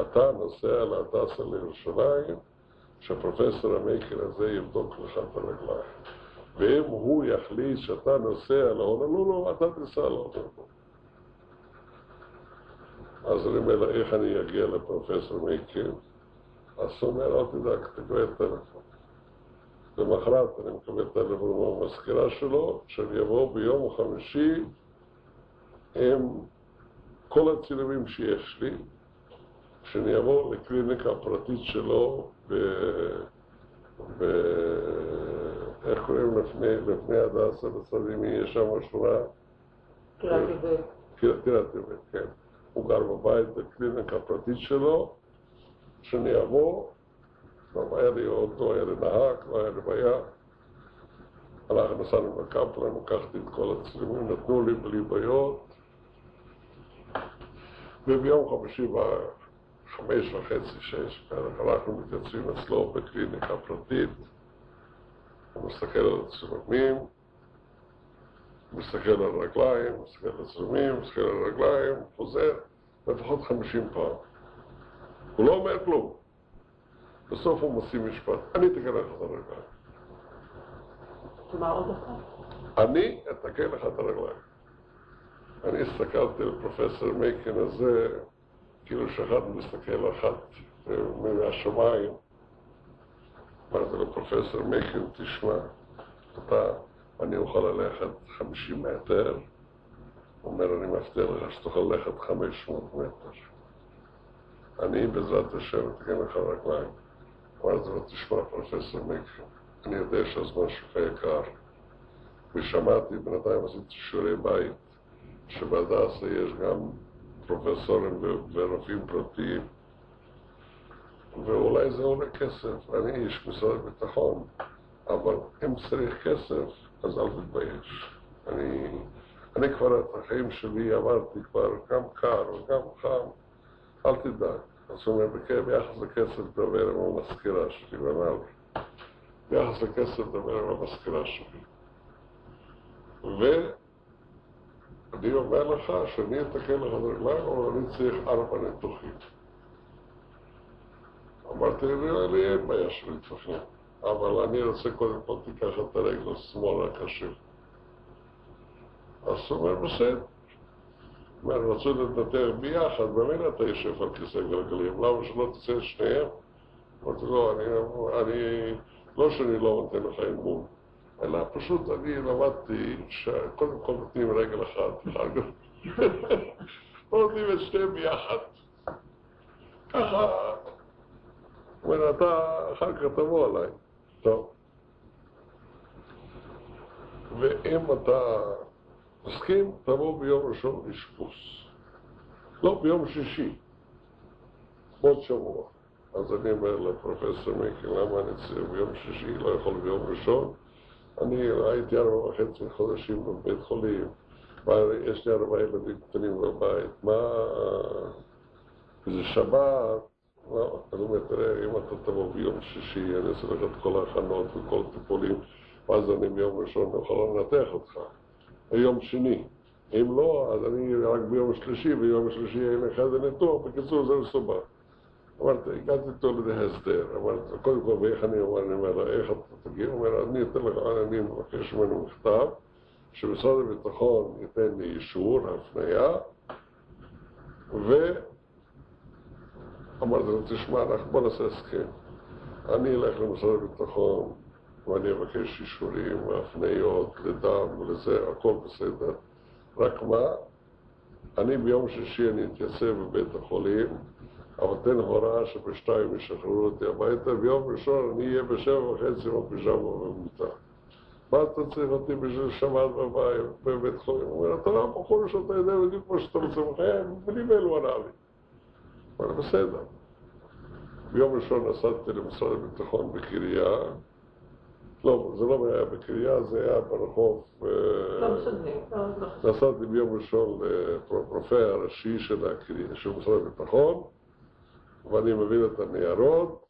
אתה נוסע להדסה לירושלים, שהפרופסור המייקי הזה יבדוק לך את הרגליים. ואם הוא יחליט שאתה נוסע להונולולו, אתה תיסע להונולולו. אז אני אומר לה, איך אני אגיע לפרופסור מייקי? אז הוא אומר, אל תדאג, תקבל טלפון. למחרת אני מקבל טלפון מהמזכירה שלו, שאני אבוא ביום חמישי עם כל הצילומים שיש לי, שאני אבוא לקליניקה הפרטית שלו ב... ב... איך קוראים לפני, לפני הדסה בצד ימי, יש שם שכונה? קריית יובל. קריית יובל, כן. הוא גר בבית בקליניקה הפרטית שלו, שאני אבוא לא היה לי אוטו, היה לי נהג, לא היה לי בעיה. הלכנו, נסענו לקפלן, לקחתי את כל הצילומים, נתנו לי בלי בעיות. וביום חמישי בחמש וחצי, שש, בערך, הלכנו מתייצבים אצלו בקליניקה פרטית. הוא מסתכל על הצילומים, מסתכל על רגליים, מסתכל על הצילומים, מסתכל על רגליים, חוזר לפחות חמישים פעם. הוא לא אומר כלום. בסוף הוא מוציא משפט, אני אתקן לך את הרגליים. אני אתקן לך את הרגליים. אני הסתכלתי על פרופסור מייקן הזה, כאילו שאחד מסתכל אחת מהשמיים. אמרתי לפרופסור מייקן, תשמע, אתה, אני אוכל ללכת 50 מטר. הוא אומר, אני מבטיח לך שתוכל ללכת 500 מטר. אני בעזרת השם אתקן לך רגליים. אמרתי לו, תשמע, פרופסור מיקי, אני יודע שהזמן שלך יקר, ושמעתי, בינתיים עשיתי שיעורי בית, שבהדסה יש גם פרופסורים ורופאים פרטיים, ואולי זה עולה כסף. אני איש משרד הביטחון, אבל אם צריך כסף, אז אל תתבייש. אני, אני כבר את החיים שלי עברתי כבר גם קר וגם חם, אל תדאג. זאת אומרת, ביחס לכסף דבר עם המזכירה שלי, ואמר ביחס לכסף דבר עם המזכירה שלי. ואני אומר לך שאני אתקן לך את הרגליים, אבל אני צריך ארבע ניתוחים. אמרתי לי, לי אין בעיה של ניתוחים, אבל אני רוצה קודם כל תיקח את הרגל השמאל הקשה. אז הוא אומר, בסדר. אומר, רצו לנתח ביחד, במילא אתה יושב על כיסא גלגלים, למה שלא תצא את שניהם? אמרתי, לא, אני, לא שאני לא נותן לך אמון, אלא פשוט אני למדתי שקודם כל נותנים רגל אחת, לא נותנים את שניהם ביחד. ככה, אומר, אתה אחר כך תבוא עליי. ואם אתה מסכים, תבוא ביום ראשון לאשפוס. לא, ביום שישי, עוד שבוע. אז אני אומר לפרופסור מיקי, למה אני צריך ביום שישי, לא יכול ביום ראשון? אני הייתי ארבע וחצי חודשים בבית חולים, ויש לי ארבעה ילדים קטנים בבית. מה... זה שבת, לא, אני אומר, תראה, אם אתה תבוא ביום שישי, אני אעשה לך את כל ההכנות וכל הטיפולים, ואז אני ביום ראשון יכול לנתח אותך. ביום שני. אם לא, אז אני רק ביום שלישי, ביום שלישי יהיה לך איזה ניתוח, בקיצור זה מסובך. אמרתי, הגעתי איתו להסדר, אמרתי, קודם כל, ואיך אני אומר, אני אומר לו, איך אתה תגיע? הוא אומר, אני אתן לך, אני מבקש ממנו מכתב, שמשרד הביטחון ייתן לי אישור, הפנייה, ואמרתי לו, תשמע, בוא נעשה הסכם. אני אלך למשרד הביטחון, ואני אבקש אישורים והפניות לדם ולזה, הכל בסדר. רק מה, אני ביום שישי אני אתייצב בבית החולים, אבל תן הוראה שבשתיים ישחררו אותי הביתה, ביום ראשון אני אהיה בשבע וחצי בפיג'מה במיטה. מה אתה צריך אותי בשביל שבת בבית, חולים? הוא אומר, אתה לא בחור שאתה יודע בדיוק מה שאתה רוצה בחיי, בלי אלו ענה לי. אבל בסדר. ביום ראשון נסעתי למשרד הביטחון בקריה, לא, זה לא היה בקריה, זה היה ברחוב. לא משנה. לא נסעתי ביום ראשון לפרופא הראשי של הקריה, של משרד הביטחון, ואני מבין את הניירות.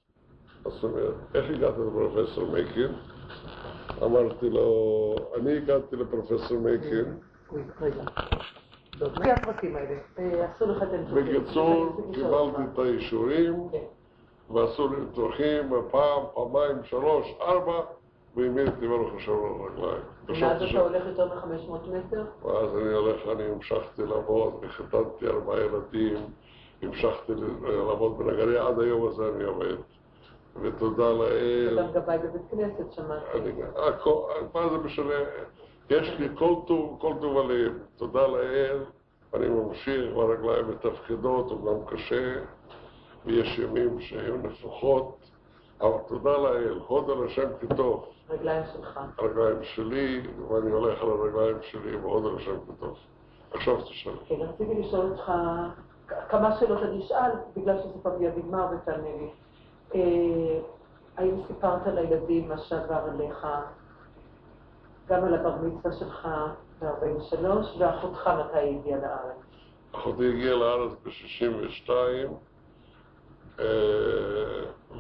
זאת אומרת, איך הגעת לפרופסור מייקין? אמרתי לו, אני הגעתי לפרופסור מייקין. רגע. לפי הפרטים האלה, אה. בקיצור, קיבלתי את האישורים, כן. ועשו לי ניתוחים פעם, פעמיים, שלוש, ארבע, והעמידתי ברוך השם על הרגליים. חשבתי אתה הולך יותר מ-500 מטר? ואז אני הולך, אני המשכתי לעבוד, וחיתנתי ארבעה ילדים, המשכתי לעבוד בנגריה, עד היום הזה אני עובד. ותודה לאל, גם גבאי בבית כנסת, שמעתי. מה זה משנה, יש לי כל טוב, כל טוב הלב, תודה לאל, אני ממשיך, והרגליים מתפקדות, אומנם קשה, ויש ימים שהיו נפוחות, אבל תודה לאל, הוד על השם כי טוב. רגליים שלך. הרגליים שלי, ואני הולך על הרגליים שלי, ועוד על השם כתוב. עכשיו תשאל. כן, רציתי לשאול אותך כמה שאלות אני אשאל, בגלל שזה כבר יהיה נגמר ותענה לי. אה, האם סיפרת לילדים מה שעבר עליך, גם על הבר מצווה שלך ב-43, ואחותך מתי היא הגיעה לארץ? אחותי הגיעה לארץ ב-62,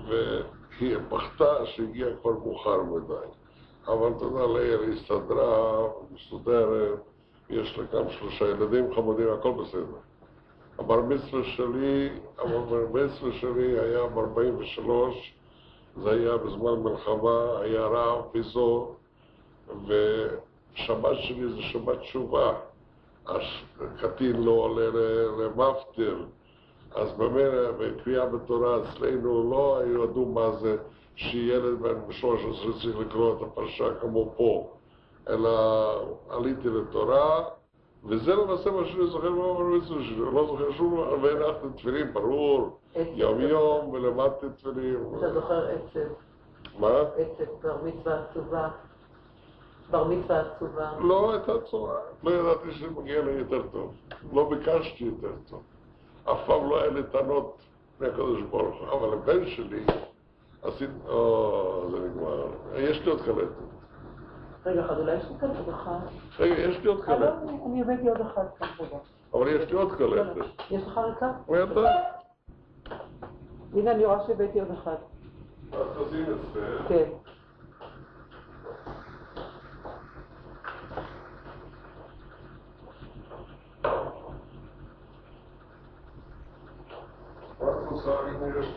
והיא בכתה שהגיעה כבר מאוחר מדי. אבל תודה לאל, היא הסתדרה, מסודרת, יש לה גם שלושה ילדים חמודים, הכל בסדר. הבר מצווה שלי, הבר מצווה שלי היה ב-43, זה היה בזמן מלחמה, היה רעב פיזור, ושבת שלי זה שבת תשובה. אז קטין לא עולה ל- למפטיר, אז במילא, בקריאה בתורה אצלנו לא ידעו מה זה שילד בן 13 צריך לקרוא את הפרשה כמו פה, אלא עליתי לתורה, וזה למעשה מה שאני זוכר מהבר מצווה שלי, לא זוכר שום דבר, והנחתי תפילין, ברור. יום יום, ולמדתי תפילין. אתה זוכר עצב, מה? עצב, בר מצווה עצובה. בר מצווה עצובה. לא הייתה צורה, לא ידעתי שמגיע לי יותר טוב. לא ביקשתי יותר טוב. אף פעם לא היה לי טענות מהקדוש ברוך הוא. אבל הבן שלי, עשית... או, זה נגמר. יש לי עוד קלטת. רגע אחד, אולי יש לי כאן עוד אחד? רגע, יש לי עוד אה, קלטת. לא, אני הבאתי עוד אחד כאן. אבל יש לי עוד קלטת. יש לך ריקה? ואתה... הנה, אני רואה שהבאתי עוד אחד. אז תשים את זה. כן.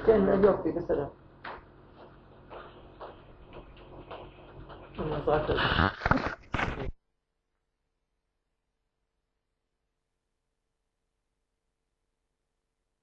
כן, יופי, בסדר. אז רק רגע.